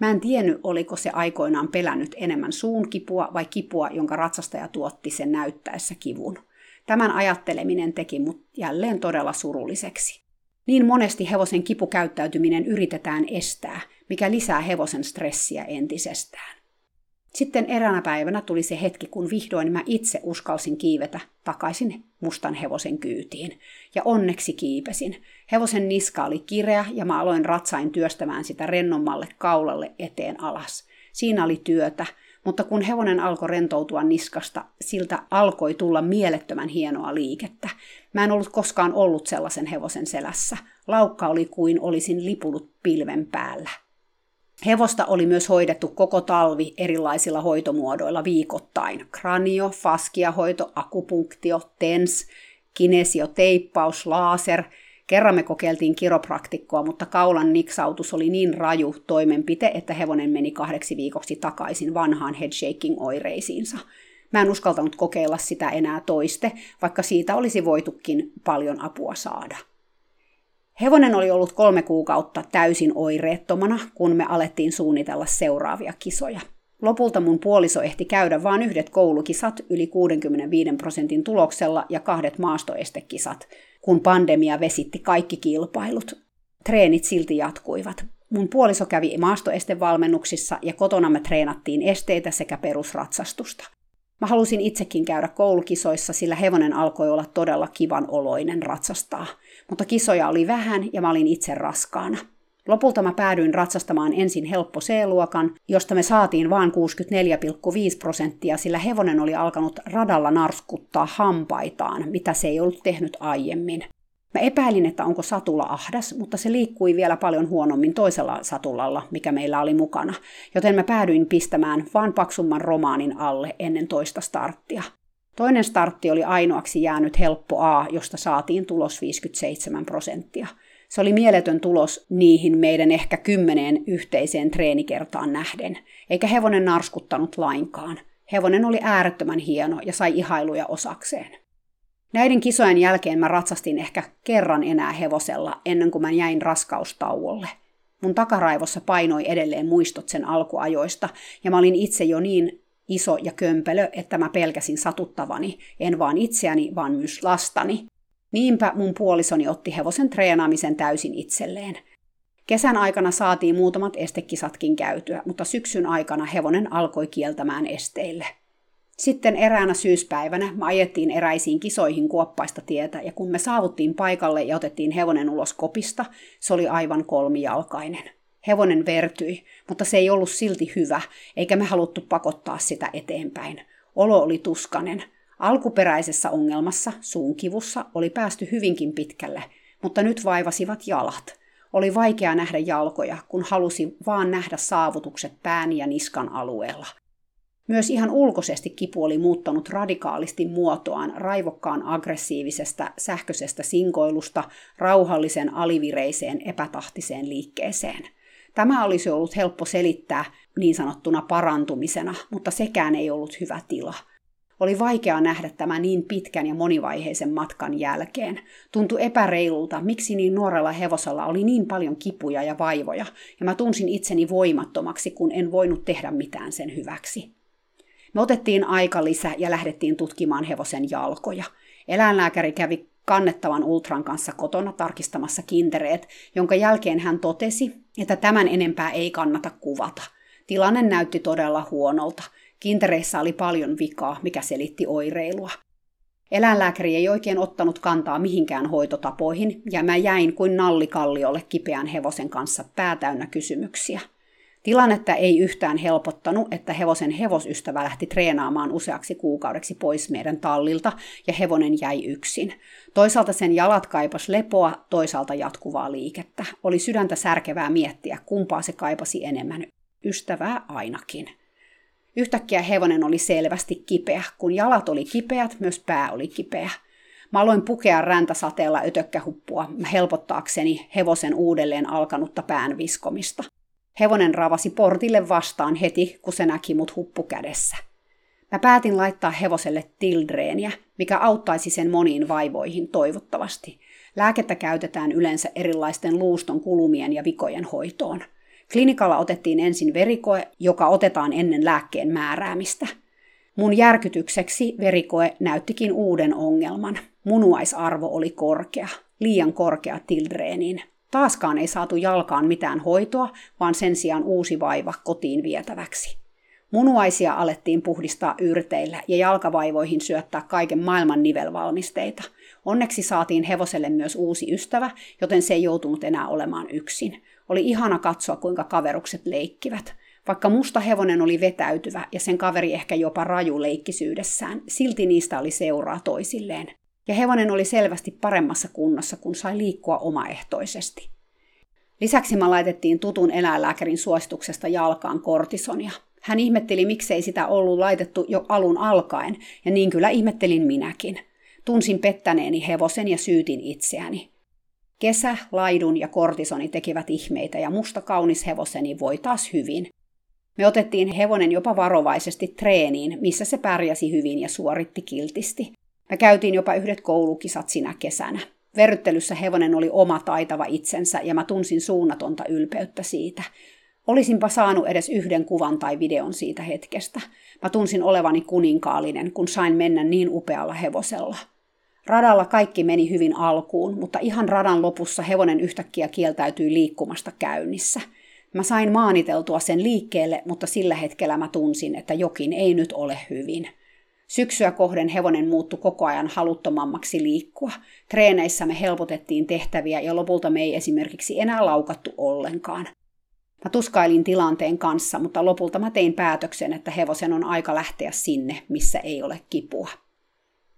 Mä en tiennyt, oliko se aikoinaan pelännyt enemmän suun kipua vai kipua, jonka ratsastaja tuotti sen näyttäessä kivun. Tämän ajatteleminen teki mut jälleen todella surulliseksi. Niin monesti hevosen kipukäyttäytyminen yritetään estää, mikä lisää hevosen stressiä entisestään. Sitten eräänä päivänä tuli se hetki, kun vihdoin mä itse uskalsin kiivetä takaisin mustan hevosen kyytiin. Ja onneksi kiipesin. Hevosen niska oli kireä ja mä aloin ratsain työstämään sitä rennommalle kaulalle eteen alas. Siinä oli työtä, mutta kun hevonen alkoi rentoutua niskasta, siltä alkoi tulla mielettömän hienoa liikettä. Mä en ollut koskaan ollut sellaisen hevosen selässä. Laukka oli kuin olisin lipunut pilven päällä. Hevosta oli myös hoidettu koko talvi erilaisilla hoitomuodoilla viikoittain. Kranio, faskiahoito, akupunktio, tens, kinesioteippaus, laser – Kerran me kokeiltiin kiropraktikkoa, mutta kaulan niksautus oli niin raju toimenpite, että hevonen meni kahdeksi viikoksi takaisin vanhaan headshaking-oireisiinsa. Mä en uskaltanut kokeilla sitä enää toiste, vaikka siitä olisi voitukin paljon apua saada. Hevonen oli ollut kolme kuukautta täysin oireettomana, kun me alettiin suunnitella seuraavia kisoja. Lopulta mun puoliso ehti käydä vain yhdet koulukisat yli 65 prosentin tuloksella ja kahdet maastoestekisat, kun pandemia vesitti kaikki kilpailut. Treenit silti jatkuivat. Mun puoliso kävi maastoestevalmennuksissa ja kotona me treenattiin esteitä sekä perusratsastusta. Mä halusin itsekin käydä koulukisoissa, sillä hevonen alkoi olla todella kivan oloinen ratsastaa. Mutta kisoja oli vähän ja mä olin itse raskaana. Lopulta mä päädyin ratsastamaan ensin helppo C-luokan, josta me saatiin vain 64,5 prosenttia, sillä hevonen oli alkanut radalla narskuttaa hampaitaan, mitä se ei ollut tehnyt aiemmin. Mä epäilin, että onko satula ahdas, mutta se liikkui vielä paljon huonommin toisella satulalla, mikä meillä oli mukana, joten mä päädyin pistämään vain paksumman romaanin alle ennen toista starttia. Toinen startti oli ainoaksi jäänyt helppo A, josta saatiin tulos 57 prosenttia – Se oli mieletön tulos niihin meidän ehkä kymmeneen yhteiseen treenikertaan nähden, eikä hevonen narskuttanut lainkaan. Hevonen oli äärettömän hieno ja sai ihailuja osakseen. Näiden kisojen jälkeen mä ratsastin ehkä kerran enää hevosella ennen kuin mä jäin raskaustauolle. Mun takaraivossa painoi edelleen muistot sen alkuajoista, ja mä olin itse jo niin iso ja kömpelö, että mä pelkäsin satuttavani, en vaan itseäni, vaan myös lastani. Niinpä mun puolisoni otti hevosen treenaamisen täysin itselleen. Kesän aikana saatiin muutamat estekisatkin käytyä, mutta syksyn aikana hevonen alkoi kieltämään esteille. Sitten eräänä syyspäivänä me ajettiin eräisiin kisoihin kuoppaista tietä, ja kun me saavuttiin paikalle ja otettiin hevonen ulos kopista, se oli aivan kolmijalkainen. Hevonen vertyi, mutta se ei ollut silti hyvä, eikä me haluttu pakottaa sitä eteenpäin. Olo oli tuskanen. Alkuperäisessä ongelmassa, suunkivussa, oli päästy hyvinkin pitkälle, mutta nyt vaivasivat jalat. Oli vaikea nähdä jalkoja, kun halusi vaan nähdä saavutukset pään ja niskan alueella. Myös ihan ulkoisesti kipu oli muuttanut radikaalisti muotoaan raivokkaan aggressiivisesta sähköisestä sinkoilusta rauhallisen alivireiseen epätahtiseen liikkeeseen. Tämä olisi ollut helppo selittää niin sanottuna parantumisena, mutta sekään ei ollut hyvä tila. Oli vaikea nähdä tämä niin pitkän ja monivaiheisen matkan jälkeen. Tuntui epäreilulta, miksi niin nuorella hevosella oli niin paljon kipuja ja vaivoja, ja mä tunsin itseni voimattomaksi, kun en voinut tehdä mitään sen hyväksi. Me otettiin aika lisä ja lähdettiin tutkimaan hevosen jalkoja. Eläinlääkäri kävi kannettavan Ultran kanssa kotona tarkistamassa kintereet, jonka jälkeen hän totesi, että tämän enempää ei kannata kuvata. Tilanne näytti todella huonolta. Kintereissä oli paljon vikaa, mikä selitti oireilua. Eläinlääkäri ei oikein ottanut kantaa mihinkään hoitotapoihin, ja mä jäin kuin nallikalliolle kipeän hevosen kanssa päätäynnä kysymyksiä. Tilannetta ei yhtään helpottanut, että hevosen hevosystävä lähti treenaamaan useaksi kuukaudeksi pois meidän tallilta ja hevonen jäi yksin. Toisaalta sen jalat kaipas lepoa, toisaalta jatkuvaa liikettä. Oli sydäntä särkevää miettiä, kumpaa se kaipasi enemmän. Ystävää ainakin. Yhtäkkiä hevonen oli selvästi kipeä. Kun jalat oli kipeät, myös pää oli kipeä. Mä aloin pukea räntäsateella ötökkähuppua helpottaakseni hevosen uudelleen alkanutta pään viskomista. Hevonen ravasi portille vastaan heti, kun se näki mut huppu kädessä. Mä päätin laittaa hevoselle tildreeniä, mikä auttaisi sen moniin vaivoihin toivottavasti. Lääkettä käytetään yleensä erilaisten luuston kulumien ja vikojen hoitoon. Klinikalla otettiin ensin verikoe, joka otetaan ennen lääkkeen määräämistä. Mun järkytykseksi verikoe näyttikin uuden ongelman. Munuaisarvo oli korkea, liian korkea tildreeniin. Taaskaan ei saatu jalkaan mitään hoitoa, vaan sen sijaan uusi vaiva kotiin vietäväksi. Munuaisia alettiin puhdistaa yrteillä ja jalkavaivoihin syöttää kaiken maailman nivelvalmisteita. Onneksi saatiin hevoselle myös uusi ystävä, joten se ei joutunut enää olemaan yksin. Oli ihana katsoa, kuinka kaverukset leikkivät. Vaikka musta hevonen oli vetäytyvä ja sen kaveri ehkä jopa raju leikkisyydessään, silti niistä oli seuraa toisilleen ja hevonen oli selvästi paremmassa kunnossa, kun sai liikkua omaehtoisesti. Lisäksi mä laitettiin tutun eläinlääkärin suosituksesta jalkaan kortisonia. Hän ihmetteli, miksei sitä ollut laitettu jo alun alkaen, ja niin kyllä ihmettelin minäkin. Tunsin pettäneeni hevosen ja syytin itseäni. Kesä, laidun ja kortisoni tekivät ihmeitä ja musta kaunis hevoseni voi taas hyvin. Me otettiin hevonen jopa varovaisesti treeniin, missä se pärjäsi hyvin ja suoritti kiltisti. Me käytiin jopa yhdet koulukisat sinä kesänä. Verryttelyssä hevonen oli oma taitava itsensä ja mä tunsin suunnatonta ylpeyttä siitä. Olisinpa saanut edes yhden kuvan tai videon siitä hetkestä. Mä tunsin olevani kuninkaallinen, kun sain mennä niin upealla hevosella. Radalla kaikki meni hyvin alkuun, mutta ihan radan lopussa hevonen yhtäkkiä kieltäytyi liikkumasta käynnissä. Mä sain maaniteltua sen liikkeelle, mutta sillä hetkellä mä tunsin, että jokin ei nyt ole hyvin – Syksyä kohden hevonen muuttui koko ajan haluttomammaksi liikkua. Treeneissä me helpotettiin tehtäviä ja lopulta me ei esimerkiksi enää laukattu ollenkaan. Mä tuskailin tilanteen kanssa, mutta lopulta mä tein päätöksen, että hevosen on aika lähteä sinne, missä ei ole kipua.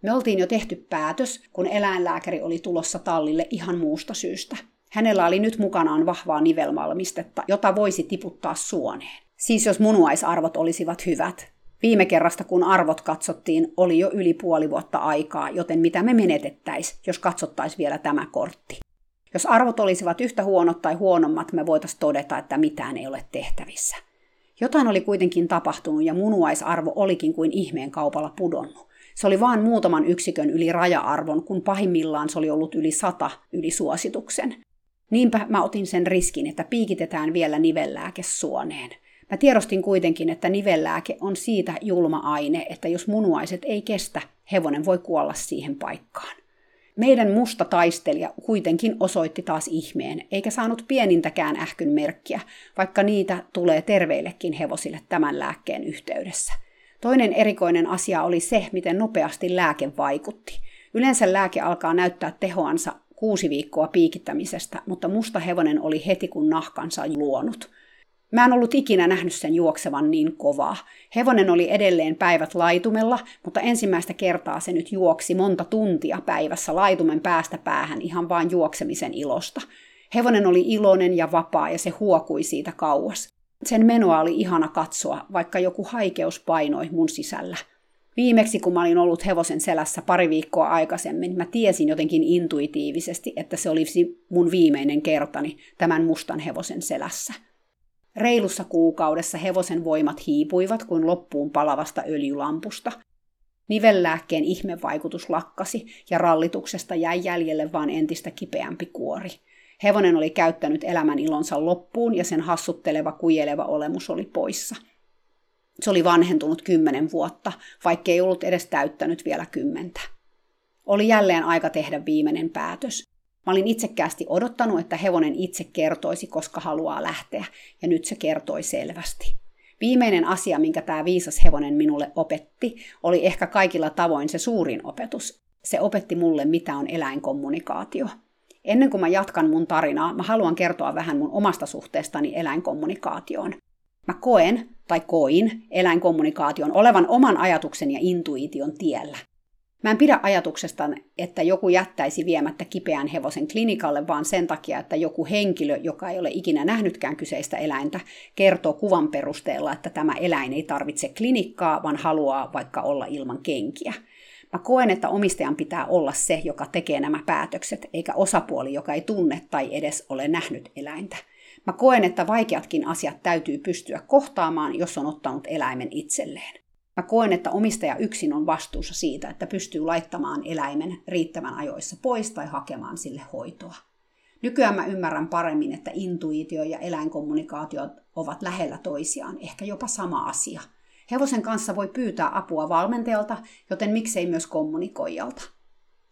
Me oltiin jo tehty päätös, kun eläinlääkäri oli tulossa tallille ihan muusta syystä. Hänellä oli nyt mukanaan vahvaa nivelmalmistetta, jota voisi tiputtaa suoneen. Siis jos munuaisarvot olisivat hyvät, Viime kerrasta, kun arvot katsottiin, oli jo yli puoli vuotta aikaa, joten mitä me menetettäis, jos katsottaisiin vielä tämä kortti. Jos arvot olisivat yhtä huonot tai huonommat, me voitaisiin todeta, että mitään ei ole tehtävissä. Jotain oli kuitenkin tapahtunut ja munuaisarvo olikin kuin ihmeen kaupalla pudonnut. Se oli vain muutaman yksikön yli raja-arvon, kun pahimmillaan se oli ollut yli sata yli suosituksen. Niinpä mä otin sen riskin, että piikitetään vielä nivellääke suoneen. Mä tiedostin kuitenkin, että nivellääke on siitä julma aine, että jos munuaiset ei kestä, hevonen voi kuolla siihen paikkaan. Meidän musta taistelija kuitenkin osoitti taas ihmeen, eikä saanut pienintäkään ähkyn merkkiä, vaikka niitä tulee terveillekin hevosille tämän lääkkeen yhteydessä. Toinen erikoinen asia oli se, miten nopeasti lääke vaikutti. Yleensä lääke alkaa näyttää tehoansa kuusi viikkoa piikittämisestä, mutta musta hevonen oli heti kun nahkansa luonut. Mä en ollut ikinä nähnyt sen juoksevan niin kovaa. Hevonen oli edelleen päivät laitumella, mutta ensimmäistä kertaa se nyt juoksi monta tuntia päivässä laitumen päästä päähän ihan vain juoksemisen ilosta. Hevonen oli iloinen ja vapaa ja se huokui siitä kauas. Sen menoa oli ihana katsoa, vaikka joku haikeus painoi mun sisällä. Viimeksi kun mä olin ollut hevosen selässä pari viikkoa aikaisemmin, mä tiesin jotenkin intuitiivisesti, että se olisi mun viimeinen kertani tämän mustan hevosen selässä. Reilussa kuukaudessa hevosen voimat hiipuivat kuin loppuun palavasta öljylampusta. Nivellääkkeen ihmevaikutus lakkasi ja rallituksesta jäi jäljelle vain entistä kipeämpi kuori. Hevonen oli käyttänyt elämän ilonsa loppuun ja sen hassutteleva, kujeleva olemus oli poissa. Se oli vanhentunut kymmenen vuotta, vaikkei ollut edes täyttänyt vielä kymmentä. Oli jälleen aika tehdä viimeinen päätös. Mä olin itsekkäästi odottanut, että hevonen itse kertoisi, koska haluaa lähteä, ja nyt se kertoi selvästi. Viimeinen asia, minkä tämä viisas hevonen minulle opetti, oli ehkä kaikilla tavoin se suurin opetus. Se opetti mulle, mitä on eläinkommunikaatio. Ennen kuin mä jatkan mun tarinaa, mä haluan kertoa vähän mun omasta suhteestani eläinkommunikaatioon. Mä koen tai koin eläinkommunikaation olevan oman ajatuksen ja intuition tiellä. Mä en pidä ajatuksesta, että joku jättäisi viemättä kipeän hevosen klinikalle, vaan sen takia, että joku henkilö, joka ei ole ikinä nähnytkään kyseistä eläintä, kertoo kuvan perusteella, että tämä eläin ei tarvitse klinikkaa, vaan haluaa vaikka olla ilman kenkiä. Mä koen, että omistajan pitää olla se, joka tekee nämä päätökset, eikä osapuoli, joka ei tunne tai edes ole nähnyt eläintä. Mä koen, että vaikeatkin asiat täytyy pystyä kohtaamaan, jos on ottanut eläimen itselleen. Mä koen, että omistaja yksin on vastuussa siitä, että pystyy laittamaan eläimen riittävän ajoissa pois tai hakemaan sille hoitoa. Nykyään mä ymmärrän paremmin, että intuitio ja eläinkommunikaatio ovat lähellä toisiaan, ehkä jopa sama asia. Hevosen kanssa voi pyytää apua valmentajalta, joten miksei myös kommunikoijalta.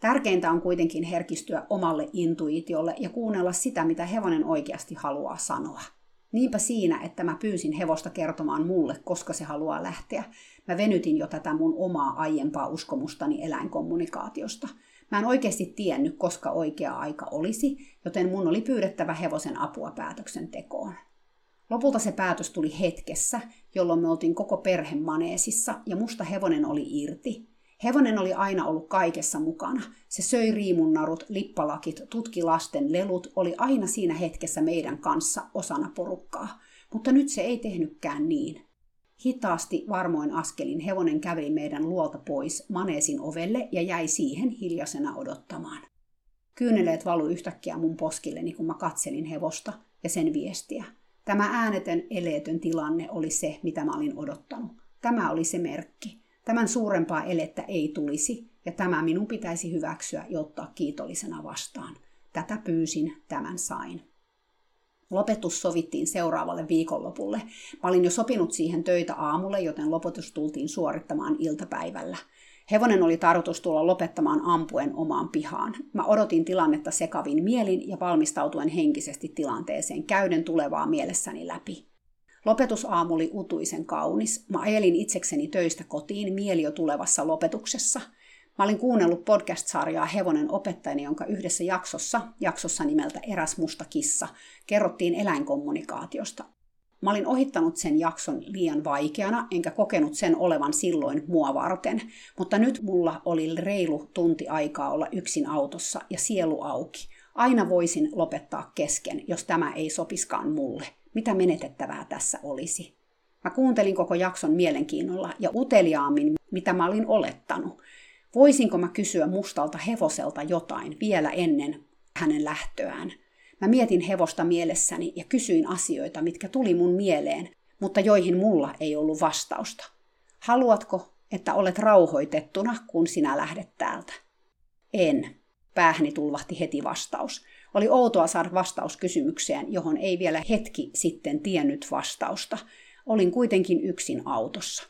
Tärkeintä on kuitenkin herkistyä omalle intuitiolle ja kuunnella sitä, mitä hevonen oikeasti haluaa sanoa. Niinpä siinä, että mä pyysin hevosta kertomaan mulle, koska se haluaa lähteä. Mä venytin jo tätä mun omaa aiempaa uskomustani eläinkommunikaatiosta. Mä en oikeasti tiennyt, koska oikea aika olisi, joten mun oli pyydettävä hevosen apua päätöksentekoon. Lopulta se päätös tuli hetkessä, jolloin me oltiin koko perhe maneesissa ja musta hevonen oli irti. Hevonen oli aina ollut kaikessa mukana. Se söi riimunnarut, lippalakit, tutki lasten lelut, oli aina siinä hetkessä meidän kanssa osana porukkaa. Mutta nyt se ei tehnytkään niin. Hitaasti varmoin askelin hevonen käveli meidän luolta pois maneesin ovelle ja jäi siihen hiljaisena odottamaan. Kyyneleet valu yhtäkkiä mun poskilleni, kun mä katselin hevosta ja sen viestiä. Tämä äänetön, eleetön tilanne oli se, mitä mä olin odottanut. Tämä oli se merkki. Tämän suurempaa elettä ei tulisi, ja tämä minun pitäisi hyväksyä ja ottaa kiitollisena vastaan. Tätä pyysin, tämän sain. Lopetus sovittiin seuraavalle viikonlopulle. Mä olin jo sopinut siihen töitä aamulle, joten lopetus tultiin suorittamaan iltapäivällä. Hevonen oli tarkoitus tulla lopettamaan ampuen omaan pihaan. Mä odotin tilannetta sekavin mielin ja valmistautuen henkisesti tilanteeseen, käyden tulevaa mielessäni läpi. Lopetusaamu oli utuisen kaunis. Mä ajelin itsekseni töistä kotiin mieli jo tulevassa lopetuksessa. Mä olin kuunnellut podcast-sarjaa Hevonen opettajani, jonka yhdessä jaksossa, jaksossa nimeltä Eräs musta kissa, kerrottiin eläinkommunikaatiosta. Mä olin ohittanut sen jakson liian vaikeana, enkä kokenut sen olevan silloin mua varten, mutta nyt mulla oli reilu tunti aikaa olla yksin autossa ja sielu auki. Aina voisin lopettaa kesken, jos tämä ei sopiskaan mulle. Mitä menetettävää tässä olisi? Mä kuuntelin koko jakson mielenkiinnolla ja uteliaammin, mitä mä olin olettanut. Voisinko mä kysyä mustalta hevoselta jotain vielä ennen hänen lähtöään. Mä mietin hevosta mielessäni ja kysyin asioita, mitkä tuli mun mieleen, mutta joihin mulla ei ollut vastausta. Haluatko, että olet rauhoitettuna, kun sinä lähdet täältä? En. Päähäni tulvahti heti vastaus. Oli outoa saada vastaus kysymykseen, johon ei vielä hetki sitten tiennyt vastausta. Olin kuitenkin yksin autossa.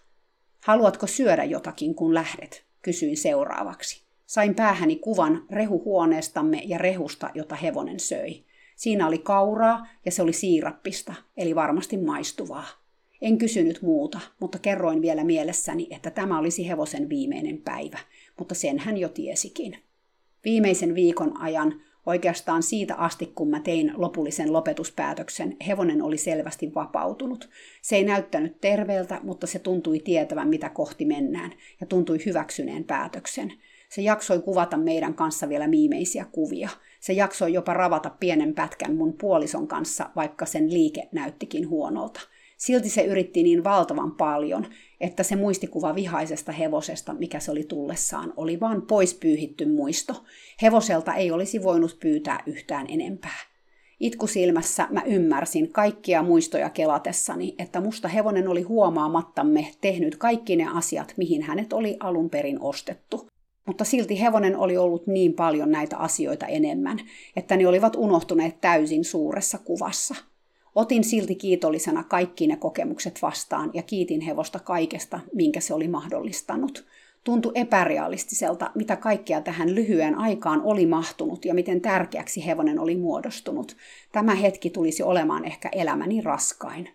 Haluatko syödä jotakin, kun lähdet? Kysyin seuraavaksi. Sain päähäni kuvan rehuhuoneestamme ja rehusta, jota hevonen söi. Siinä oli kauraa ja se oli siirappista, eli varmasti maistuvaa. En kysynyt muuta, mutta kerroin vielä mielessäni, että tämä olisi hevosen viimeinen päivä, mutta sen hän jo tiesikin. Viimeisen viikon ajan, oikeastaan siitä asti kun mä tein lopullisen lopetuspäätöksen, hevonen oli selvästi vapautunut. Se ei näyttänyt terveeltä, mutta se tuntui tietävän, mitä kohti mennään, ja tuntui hyväksyneen päätöksen. Se jaksoi kuvata meidän kanssa vielä viimeisiä kuvia. Se jaksoi jopa ravata pienen pätkän mun puolison kanssa, vaikka sen liike näyttikin huonolta. Silti se yritti niin valtavan paljon, että se muistikuva vihaisesta hevosesta, mikä se oli tullessaan, oli vain pois pyyhitty muisto. Hevoselta ei olisi voinut pyytää yhtään enempää. Itkusilmässä mä ymmärsin kaikkia muistoja kelatessani, että musta hevonen oli huomaamattamme tehnyt kaikki ne asiat, mihin hänet oli alun perin ostettu. Mutta silti hevonen oli ollut niin paljon näitä asioita enemmän, että ne olivat unohtuneet täysin suuressa kuvassa – Otin silti kiitollisena kaikki ne kokemukset vastaan ja kiitin hevosta kaikesta, minkä se oli mahdollistanut. Tuntui epärealistiselta, mitä kaikkea tähän lyhyen aikaan oli mahtunut ja miten tärkeäksi hevonen oli muodostunut. Tämä hetki tulisi olemaan ehkä elämäni raskain.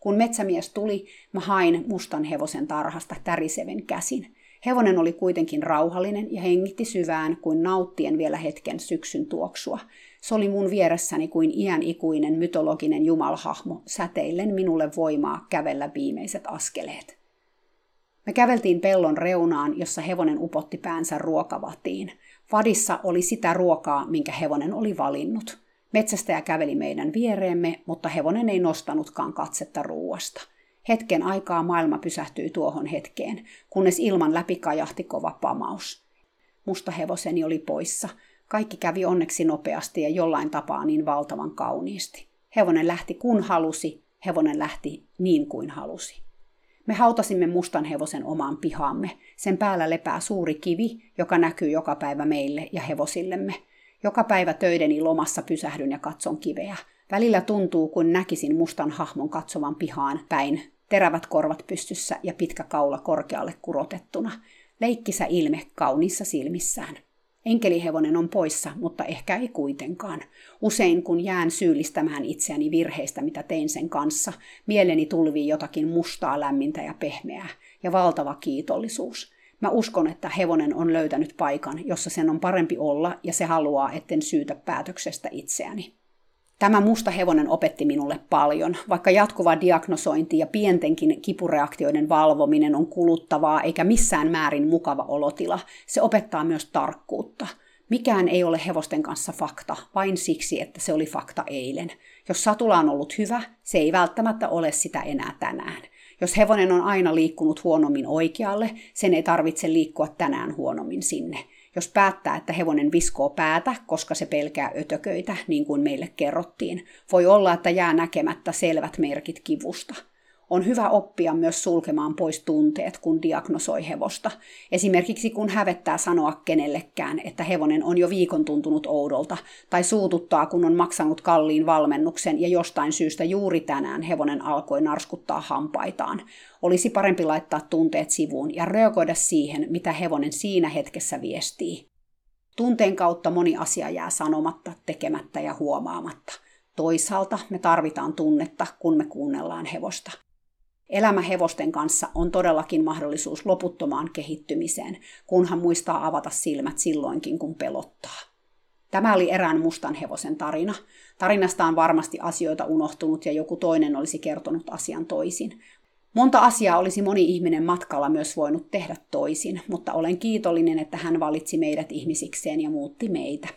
Kun metsämies tuli, mä hain mustan hevosen tarhasta täriseven käsin. Hevonen oli kuitenkin rauhallinen ja hengitti syvään kuin nauttien vielä hetken syksyn tuoksua. Se oli mun vieressäni kuin iän ikuinen mytologinen jumalhahmo, säteillen minulle voimaa kävellä viimeiset askeleet. Me käveltiin pellon reunaan, jossa hevonen upotti päänsä ruokavatiin. Vadissa oli sitä ruokaa, minkä hevonen oli valinnut. Metsästäjä käveli meidän viereemme, mutta hevonen ei nostanutkaan katsetta ruuasta. Hetken aikaa maailma pysähtyi tuohon hetkeen, kunnes ilman läpi kajahti kova pamaus. Musta hevoseni oli poissa – kaikki kävi onneksi nopeasti ja jollain tapaa niin valtavan kauniisti. Hevonen lähti kun halusi, hevonen lähti niin kuin halusi. Me hautasimme mustan hevosen omaan pihaamme. Sen päällä lepää suuri kivi, joka näkyy joka päivä meille ja hevosillemme. Joka päivä töideni lomassa pysähdyn ja katson kiveä. Välillä tuntuu, kun näkisin mustan hahmon katsovan pihaan päin, terävät korvat pystyssä ja pitkä kaula korkealle kurotettuna. Leikkisä ilme kauniissa silmissään. Enkelihevonen on poissa, mutta ehkä ei kuitenkaan. Usein kun jään syyllistämään itseäni virheistä, mitä tein sen kanssa, mieleni tulvii jotakin mustaa, lämmintä ja pehmeää, ja valtava kiitollisuus. Mä uskon, että hevonen on löytänyt paikan, jossa sen on parempi olla, ja se haluaa, etten syytä päätöksestä itseäni. Tämä musta hevonen opetti minulle paljon, vaikka jatkuva diagnosointi ja pientenkin kipureaktioiden valvominen on kuluttavaa eikä missään määrin mukava olotila, se opettaa myös tarkkuutta. Mikään ei ole hevosten kanssa fakta, vain siksi, että se oli fakta eilen. Jos satula on ollut hyvä, se ei välttämättä ole sitä enää tänään. Jos hevonen on aina liikkunut huonommin oikealle, sen ei tarvitse liikkua tänään huonommin sinne. Jos päättää, että hevonen viskoo päätä, koska se pelkää ötököitä, niin kuin meille kerrottiin, voi olla, että jää näkemättä selvät merkit kivusta. On hyvä oppia myös sulkemaan pois tunteet, kun diagnosoi hevosta. Esimerkiksi kun hävettää sanoa kenellekään, että hevonen on jo viikon tuntunut oudolta, tai suututtaa, kun on maksanut kalliin valmennuksen ja jostain syystä juuri tänään hevonen alkoi narskuttaa hampaitaan. Olisi parempi laittaa tunteet sivuun ja reagoida siihen, mitä hevonen siinä hetkessä viestii. Tunteen kautta moni asia jää sanomatta, tekemättä ja huomaamatta. Toisaalta me tarvitaan tunnetta, kun me kuunnellaan hevosta. Elämä hevosten kanssa on todellakin mahdollisuus loputtomaan kehittymiseen, kunhan muistaa avata silmät silloinkin, kun pelottaa. Tämä oli erään mustan hevosen tarina. Tarinasta on varmasti asioita unohtunut ja joku toinen olisi kertonut asian toisin. Monta asiaa olisi moni ihminen matkalla myös voinut tehdä toisin, mutta olen kiitollinen, että hän valitsi meidät ihmisikseen ja muutti meitä.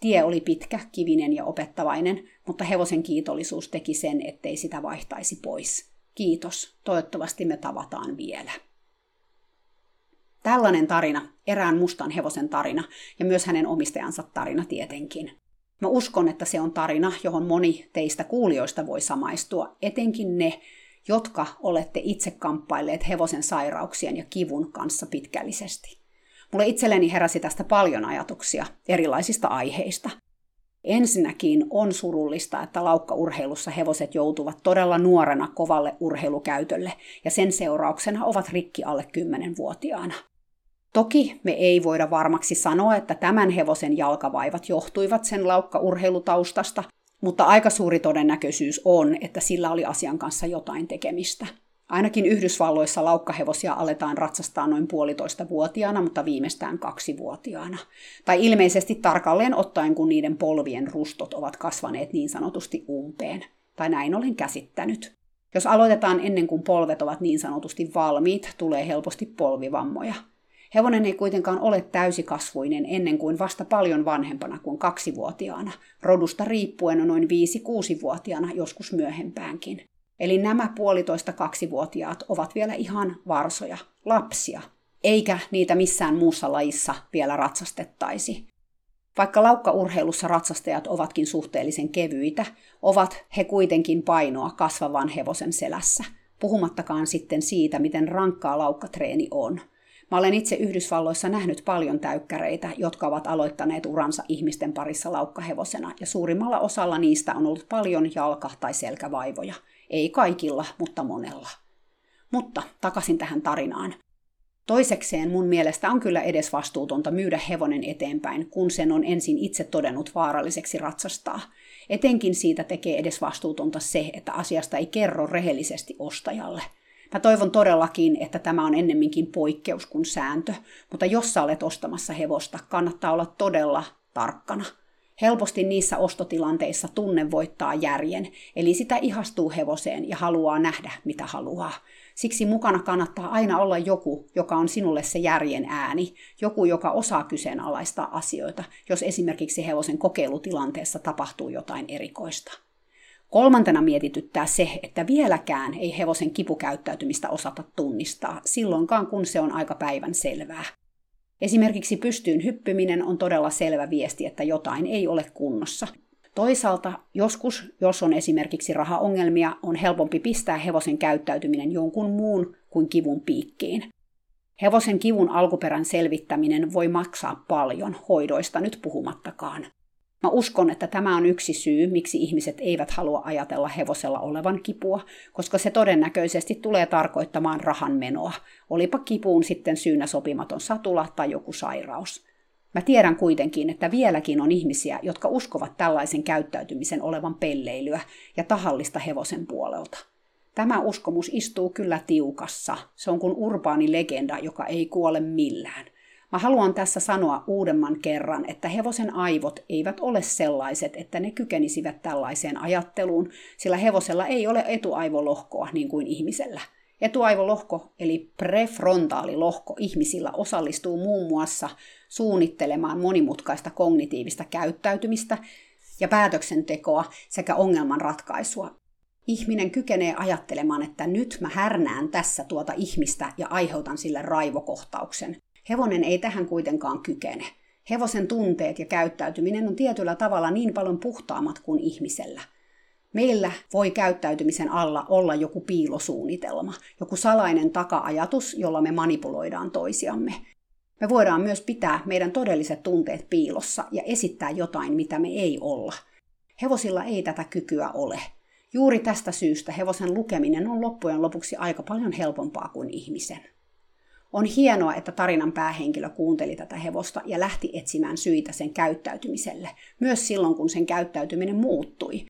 Tie oli pitkä, kivinen ja opettavainen, mutta hevosen kiitollisuus teki sen, ettei sitä vaihtaisi pois. Kiitos, toivottavasti me tavataan vielä. Tällainen tarina, erään mustan hevosen tarina ja myös hänen omistajansa tarina tietenkin. Mä uskon, että se on tarina, johon moni teistä kuulijoista voi samaistua, etenkin ne, jotka olette itse kamppailleet hevosen sairauksien ja kivun kanssa pitkällisesti. Mulle itselleni heräsi tästä paljon ajatuksia erilaisista aiheista. Ensinnäkin on surullista, että laukkaurheilussa hevoset joutuvat todella nuorena kovalle urheilukäytölle ja sen seurauksena ovat rikki alle 10-vuotiaana. Toki me ei voida varmaksi sanoa, että tämän hevosen jalkavaivat johtuivat sen laukkaurheilutaustasta, mutta aika suuri todennäköisyys on, että sillä oli asian kanssa jotain tekemistä. Ainakin Yhdysvalloissa laukkahevosia aletaan ratsastaa noin puolitoista vuotiaana, mutta viimeistään kaksivuotiaana. Tai ilmeisesti tarkalleen ottaen, kun niiden polvien rustot ovat kasvaneet niin sanotusti umpeen. Tai näin olen käsittänyt. Jos aloitetaan ennen kuin polvet ovat niin sanotusti valmiit, tulee helposti polvivammoja. Hevonen ei kuitenkaan ole täysikasvuinen ennen kuin vasta paljon vanhempana kuin kaksivuotiaana, rodusta riippuen noin 5-6-vuotiaana, joskus myöhempäänkin. Eli nämä puolitoista kaksivuotiaat ovat vielä ihan varsoja, lapsia, eikä niitä missään muussa lajissa vielä ratsastettaisi. Vaikka laukkaurheilussa ratsastajat ovatkin suhteellisen kevyitä, ovat he kuitenkin painoa kasvavan hevosen selässä, puhumattakaan sitten siitä, miten rankkaa laukkatreeni on – Mä olen itse Yhdysvalloissa nähnyt paljon täykkäreitä, jotka ovat aloittaneet uransa ihmisten parissa laukkahevosena, ja suurimmalla osalla niistä on ollut paljon jalka- tai selkävaivoja. Ei kaikilla, mutta monella. Mutta takaisin tähän tarinaan. Toisekseen mun mielestä on kyllä edes vastuutonta myydä hevonen eteenpäin, kun sen on ensin itse todennut vaaralliseksi ratsastaa. Etenkin siitä tekee edes vastuutonta se, että asiasta ei kerro rehellisesti ostajalle – Mä toivon todellakin, että tämä on ennemminkin poikkeus kuin sääntö, mutta jos sä olet ostamassa hevosta, kannattaa olla todella tarkkana. Helposti niissä ostotilanteissa tunne voittaa järjen, eli sitä ihastuu hevoseen ja haluaa nähdä, mitä haluaa. Siksi mukana kannattaa aina olla joku, joka on sinulle se järjen ääni, joku, joka osaa kyseenalaistaa asioita, jos esimerkiksi hevosen kokeilutilanteessa tapahtuu jotain erikoista. Kolmantena mietityttää se, että vieläkään ei hevosen kipukäyttäytymistä osata tunnistaa, silloinkaan kun se on aika päivän selvää. Esimerkiksi pystyyn hyppyminen on todella selvä viesti, että jotain ei ole kunnossa. Toisaalta joskus, jos on esimerkiksi rahaongelmia, on helpompi pistää hevosen käyttäytyminen jonkun muun kuin kivun piikkiin. Hevosen kivun alkuperän selvittäminen voi maksaa paljon, hoidoista nyt puhumattakaan. Mä uskon, että tämä on yksi syy, miksi ihmiset eivät halua ajatella hevosella olevan kipua, koska se todennäköisesti tulee tarkoittamaan rahan menoa, olipa kipuun sitten syynä sopimaton satula tai joku sairaus. Mä tiedän kuitenkin, että vieläkin on ihmisiä, jotka uskovat tällaisen käyttäytymisen olevan pelleilyä ja tahallista hevosen puolelta. Tämä uskomus istuu kyllä tiukassa. Se on kuin urbaani legenda, joka ei kuole millään. Mä haluan tässä sanoa uudemman kerran, että hevosen aivot eivät ole sellaiset, että ne kykenisivät tällaiseen ajatteluun, sillä hevosella ei ole etuaivolohkoa niin kuin ihmisellä. Etuaivolohko eli prefrontaalilohko ihmisillä osallistuu muun muassa suunnittelemaan monimutkaista kognitiivista käyttäytymistä ja päätöksentekoa sekä ongelmanratkaisua. Ihminen kykenee ajattelemaan, että nyt mä härnään tässä tuota ihmistä ja aiheutan sille raivokohtauksen. Hevonen ei tähän kuitenkaan kykene. Hevosen tunteet ja käyttäytyminen on tietyllä tavalla niin paljon puhtaammat kuin ihmisellä. Meillä voi käyttäytymisen alla olla joku piilosuunnitelma, joku salainen taka-ajatus, jolla me manipuloidaan toisiamme. Me voidaan myös pitää meidän todelliset tunteet piilossa ja esittää jotain, mitä me ei olla. Hevosilla ei tätä kykyä ole. Juuri tästä syystä hevosen lukeminen on loppujen lopuksi aika paljon helpompaa kuin ihmisen. On hienoa, että tarinan päähenkilö kuunteli tätä hevosta ja lähti etsimään syitä sen käyttäytymiselle, myös silloin kun sen käyttäytyminen muuttui.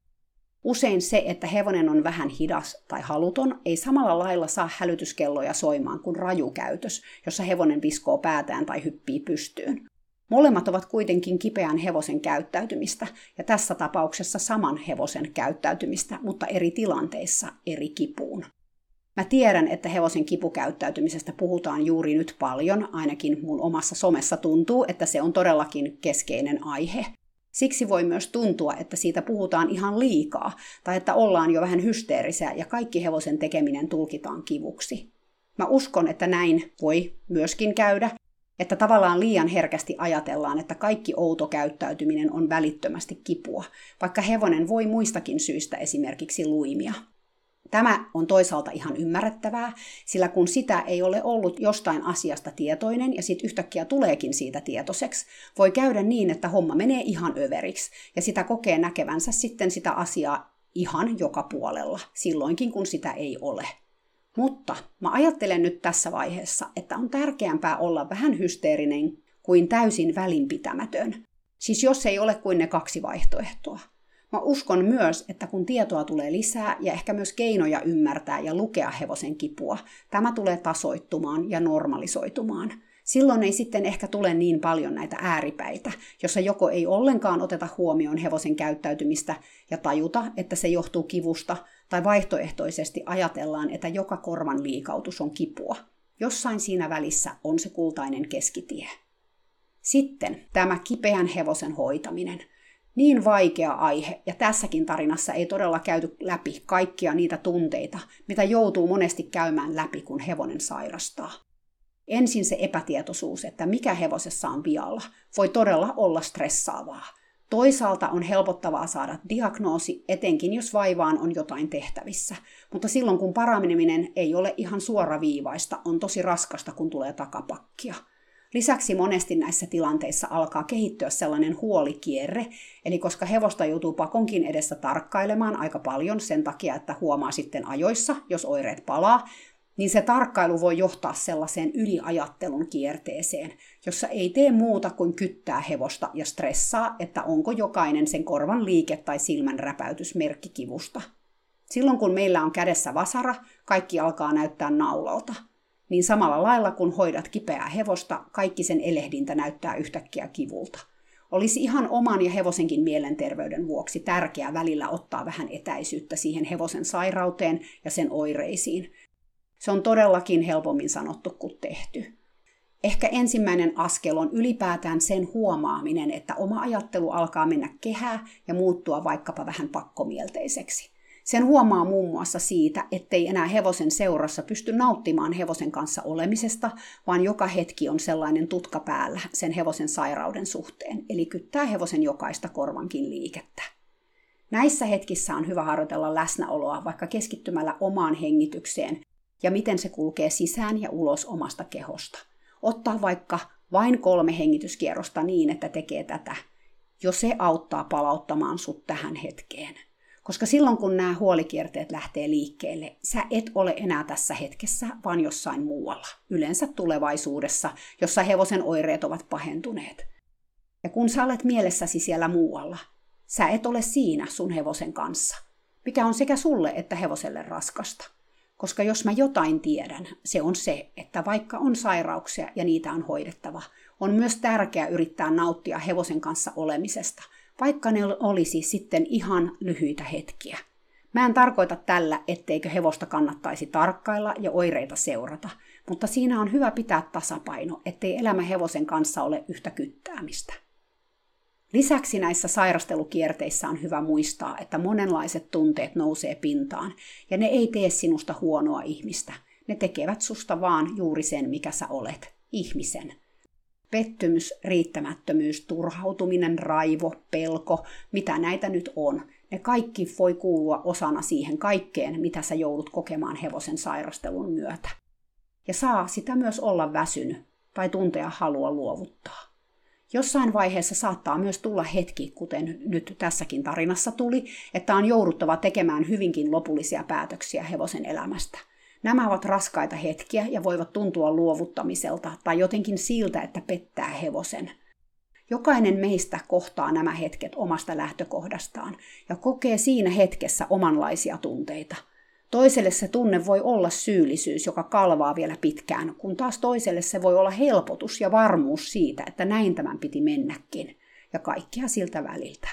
Usein se, että hevonen on vähän hidas tai haluton, ei samalla lailla saa hälytyskelloja soimaan kuin rajukäytös, jossa hevonen viskoo päätään tai hyppii pystyyn. Molemmat ovat kuitenkin kipeän hevosen käyttäytymistä, ja tässä tapauksessa saman hevosen käyttäytymistä, mutta eri tilanteissa eri kipuun. Mä tiedän, että hevosen kipukäyttäytymisestä puhutaan juuri nyt paljon, ainakin mun omassa somessa tuntuu, että se on todellakin keskeinen aihe. Siksi voi myös tuntua, että siitä puhutaan ihan liikaa, tai että ollaan jo vähän hysteerisiä ja kaikki hevosen tekeminen tulkitaan kivuksi. Mä uskon, että näin voi myöskin käydä, Että tavallaan liian herkästi ajatellaan, että kaikki outo käyttäytyminen on välittömästi kipua, vaikka hevonen voi muistakin syistä esimerkiksi luimia. Tämä on toisaalta ihan ymmärrettävää, sillä kun sitä ei ole ollut jostain asiasta tietoinen ja sitten yhtäkkiä tuleekin siitä tietoiseksi, voi käydä niin, että homma menee ihan överiksi ja sitä kokee näkevänsä sitten sitä asiaa ihan joka puolella, silloinkin kun sitä ei ole. Mutta mä ajattelen nyt tässä vaiheessa, että on tärkeämpää olla vähän hysteerinen kuin täysin välinpitämätön. Siis jos ei ole kuin ne kaksi vaihtoehtoa. Mä uskon myös, että kun tietoa tulee lisää ja ehkä myös keinoja ymmärtää ja lukea hevosen kipua, tämä tulee tasoittumaan ja normalisoitumaan. Silloin ei sitten ehkä tule niin paljon näitä ääripäitä, jossa joko ei ollenkaan oteta huomioon hevosen käyttäytymistä ja tajuta, että se johtuu kivusta, tai vaihtoehtoisesti ajatellaan, että joka korvan liikautus on kipua. Jossain siinä välissä on se kultainen keskitie. Sitten tämä kipeän hevosen hoitaminen – niin vaikea aihe, ja tässäkin tarinassa ei todella käyty läpi kaikkia niitä tunteita, mitä joutuu monesti käymään läpi, kun hevonen sairastaa. Ensin se epätietoisuus, että mikä hevosessa on vialla, voi todella olla stressaavaa. Toisaalta on helpottavaa saada diagnoosi, etenkin jos vaivaan on jotain tehtävissä. Mutta silloin kun paraneminen ei ole ihan suoraviivaista, on tosi raskasta, kun tulee takapakkia – Lisäksi monesti näissä tilanteissa alkaa kehittyä sellainen huolikierre, eli koska hevosta joutuu pakonkin edessä tarkkailemaan aika paljon sen takia, että huomaa sitten ajoissa, jos oireet palaa, niin se tarkkailu voi johtaa sellaiseen yliajattelun kierteeseen, jossa ei tee muuta kuin kyttää hevosta ja stressaa, että onko jokainen sen korvan liike tai silmän räpäytys merkkikivusta. Silloin kun meillä on kädessä vasara, kaikki alkaa näyttää naulalta – niin samalla lailla kun hoidat kipeää hevosta, kaikki sen elehdintä näyttää yhtäkkiä kivulta. Olisi ihan oman ja hevosenkin mielenterveyden vuoksi tärkeää välillä ottaa vähän etäisyyttä siihen hevosen sairauteen ja sen oireisiin. Se on todellakin helpommin sanottu kuin tehty. Ehkä ensimmäinen askel on ylipäätään sen huomaaminen, että oma ajattelu alkaa mennä kehää ja muuttua vaikkapa vähän pakkomielteiseksi. Sen huomaa muun muassa siitä, ettei enää hevosen seurassa pysty nauttimaan hevosen kanssa olemisesta, vaan joka hetki on sellainen tutka päällä sen hevosen sairauden suhteen, eli kyttää hevosen jokaista korvankin liikettä. Näissä hetkissä on hyvä harjoitella läsnäoloa vaikka keskittymällä omaan hengitykseen ja miten se kulkee sisään ja ulos omasta kehosta. Ottaa vaikka vain kolme hengityskierrosta niin, että tekee tätä, jo se auttaa palauttamaan sut tähän hetkeen. Koska silloin kun nämä huolikierteet lähtee liikkeelle, sä et ole enää tässä hetkessä, vaan jossain muualla. Yleensä tulevaisuudessa, jossa hevosen oireet ovat pahentuneet. Ja kun sä olet mielessäsi siellä muualla, sä et ole siinä sun hevosen kanssa, mikä on sekä sulle että hevoselle raskasta. Koska jos mä jotain tiedän, se on se, että vaikka on sairauksia ja niitä on hoidettava, on myös tärkeää yrittää nauttia hevosen kanssa olemisesta – vaikka ne olisi sitten ihan lyhyitä hetkiä. Mä en tarkoita tällä, etteikö hevosta kannattaisi tarkkailla ja oireita seurata, mutta siinä on hyvä pitää tasapaino, ettei elämä hevosen kanssa ole yhtä kyttäämistä. Lisäksi näissä sairastelukierteissä on hyvä muistaa, että monenlaiset tunteet nousee pintaan, ja ne ei tee sinusta huonoa ihmistä. Ne tekevät susta vaan juuri sen, mikä sä olet, ihmisen – pettymys, riittämättömyys, turhautuminen, raivo, pelko, mitä näitä nyt on. Ne kaikki voi kuulua osana siihen kaikkeen, mitä sä joudut kokemaan hevosen sairastelun myötä. Ja saa sitä myös olla väsynyt tai tuntea halua luovuttaa. Jossain vaiheessa saattaa myös tulla hetki, kuten nyt tässäkin tarinassa tuli, että on jouduttava tekemään hyvinkin lopullisia päätöksiä hevosen elämästä – Nämä ovat raskaita hetkiä ja voivat tuntua luovuttamiselta tai jotenkin siltä, että pettää hevosen. Jokainen meistä kohtaa nämä hetket omasta lähtökohdastaan ja kokee siinä hetkessä omanlaisia tunteita. Toiselle se tunne voi olla syyllisyys, joka kalvaa vielä pitkään, kun taas toiselle se voi olla helpotus ja varmuus siitä, että näin tämän piti mennäkin, ja kaikkia siltä väliltä.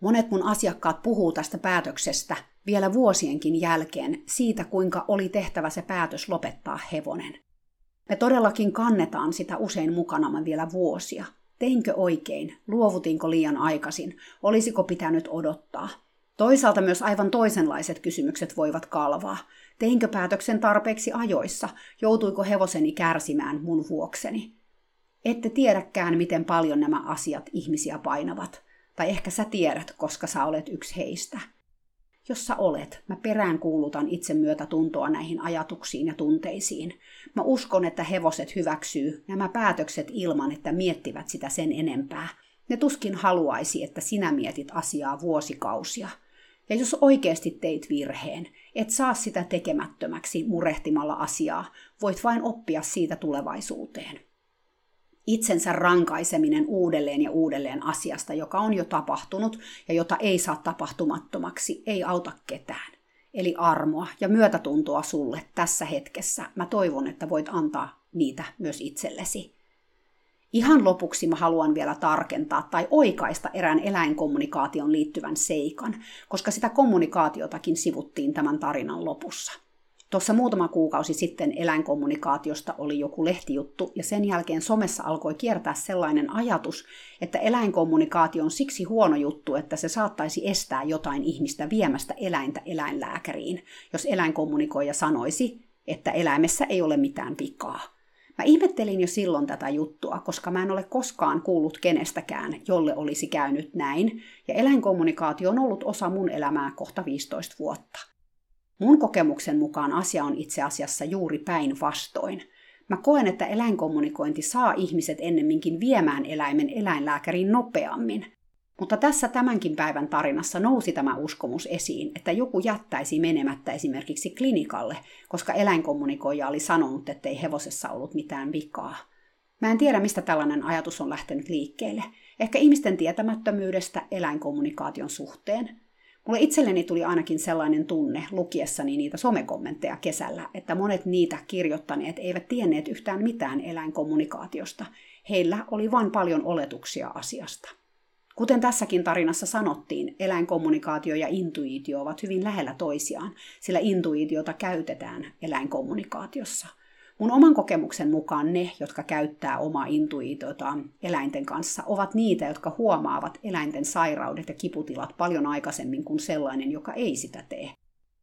Monet mun asiakkaat puhuu tästä päätöksestä vielä vuosienkin jälkeen siitä, kuinka oli tehtävä se päätös lopettaa hevonen. Me todellakin kannetaan sitä usein mukanamme vielä vuosia. Teinkö oikein? Luovutinko liian aikaisin? Olisiko pitänyt odottaa? Toisaalta myös aivan toisenlaiset kysymykset voivat kalvaa. Teinkö päätöksen tarpeeksi ajoissa? Joutuiko hevoseni kärsimään mun vuokseni? Ette tiedäkään, miten paljon nämä asiat ihmisiä painavat. Tai ehkä sä tiedät, koska sä olet yksi heistä. Jos sä olet, mä perään kuulutan itse tuntoa näihin ajatuksiin ja tunteisiin. Mä uskon, että hevoset hyväksyy nämä päätökset ilman, että miettivät sitä sen enempää. Ne tuskin haluaisi, että sinä mietit asiaa vuosikausia. Ja jos oikeasti teit virheen, et saa sitä tekemättömäksi murehtimalla asiaa, voit vain oppia siitä tulevaisuuteen itsensä rankaiseminen uudelleen ja uudelleen asiasta, joka on jo tapahtunut ja jota ei saa tapahtumattomaksi, ei auta ketään. Eli armoa ja myötätuntoa sulle tässä hetkessä. Mä toivon, että voit antaa niitä myös itsellesi. Ihan lopuksi mä haluan vielä tarkentaa tai oikaista erään eläinkommunikaation liittyvän seikan, koska sitä kommunikaatiotakin sivuttiin tämän tarinan lopussa – Tuossa muutama kuukausi sitten eläinkommunikaatiosta oli joku lehtijuttu, ja sen jälkeen somessa alkoi kiertää sellainen ajatus, että eläinkommunikaatio on siksi huono juttu, että se saattaisi estää jotain ihmistä viemästä eläintä eläinlääkäriin, jos eläinkommunikoija sanoisi, että eläimessä ei ole mitään vikaa. Mä ihmettelin jo silloin tätä juttua, koska mä en ole koskaan kuullut kenestäkään, jolle olisi käynyt näin, ja eläinkommunikaatio on ollut osa mun elämää kohta 15 vuotta. Mun kokemuksen mukaan asia on itse asiassa juuri päinvastoin. Mä koen, että eläinkommunikointi saa ihmiset ennemminkin viemään eläimen eläinlääkäriin nopeammin. Mutta tässä tämänkin päivän tarinassa nousi tämä uskomus esiin, että joku jättäisi menemättä esimerkiksi klinikalle, koska eläinkommunikoija oli sanonut, ettei hevosessa ollut mitään vikaa. Mä en tiedä, mistä tällainen ajatus on lähtenyt liikkeelle. Ehkä ihmisten tietämättömyydestä eläinkommunikaation suhteen, Mulle itselleni tuli ainakin sellainen tunne lukiessani niitä somekommentteja kesällä, että monet niitä kirjoittaneet eivät tienneet yhtään mitään eläinkommunikaatiosta. Heillä oli vain paljon oletuksia asiasta. Kuten tässäkin tarinassa sanottiin, eläinkommunikaatio ja intuitio ovat hyvin lähellä toisiaan, sillä intuitiota käytetään eläinkommunikaatiossa. Mun oman kokemuksen mukaan ne, jotka käyttää omaa intuitiotaan eläinten kanssa, ovat niitä, jotka huomaavat eläinten sairaudet ja kiputilat paljon aikaisemmin kuin sellainen, joka ei sitä tee.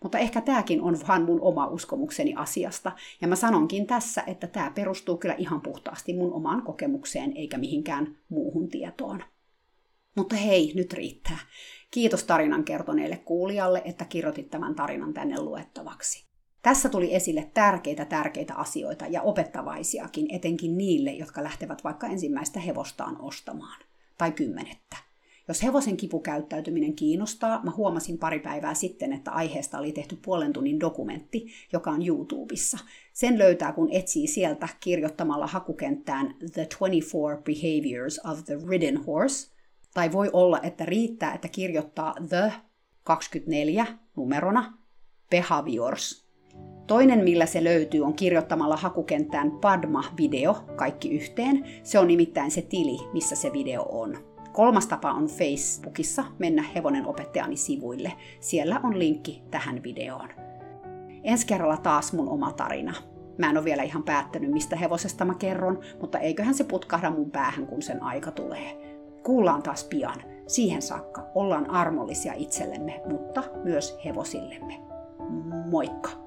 Mutta ehkä tämäkin on vain mun oma uskomukseni asiasta, ja mä sanonkin tässä, että tämä perustuu kyllä ihan puhtaasti mun omaan kokemukseen eikä mihinkään muuhun tietoon. Mutta hei, nyt riittää. Kiitos tarinan kertoneelle kuulijalle, että kirjoitit tämän tarinan tänne luettavaksi. Tässä tuli esille tärkeitä tärkeitä asioita ja opettavaisiakin, etenkin niille, jotka lähtevät vaikka ensimmäistä hevostaan ostamaan. Tai kymmenettä. Jos hevosen kipukäyttäytyminen kiinnostaa, mä huomasin pari päivää sitten, että aiheesta oli tehty puolen tunnin dokumentti, joka on YouTubessa. Sen löytää, kun etsii sieltä kirjoittamalla hakukenttään The 24 Behaviors of the Ridden Horse. Tai voi olla, että riittää, että kirjoittaa The 24 numerona Behaviors Toinen, millä se löytyy, on kirjoittamalla hakukenttään Padma-video kaikki yhteen. Se on nimittäin se tili, missä se video on. Kolmas tapa on Facebookissa mennä Hevonen opettajani sivuille. Siellä on linkki tähän videoon. Ensi kerralla taas mun oma tarina. Mä en ole vielä ihan päättänyt, mistä hevosesta mä kerron, mutta eiköhän se putkahda mun päähän, kun sen aika tulee. Kuullaan taas pian. Siihen saakka ollaan armollisia itsellemme, mutta myös hevosillemme. Moikka!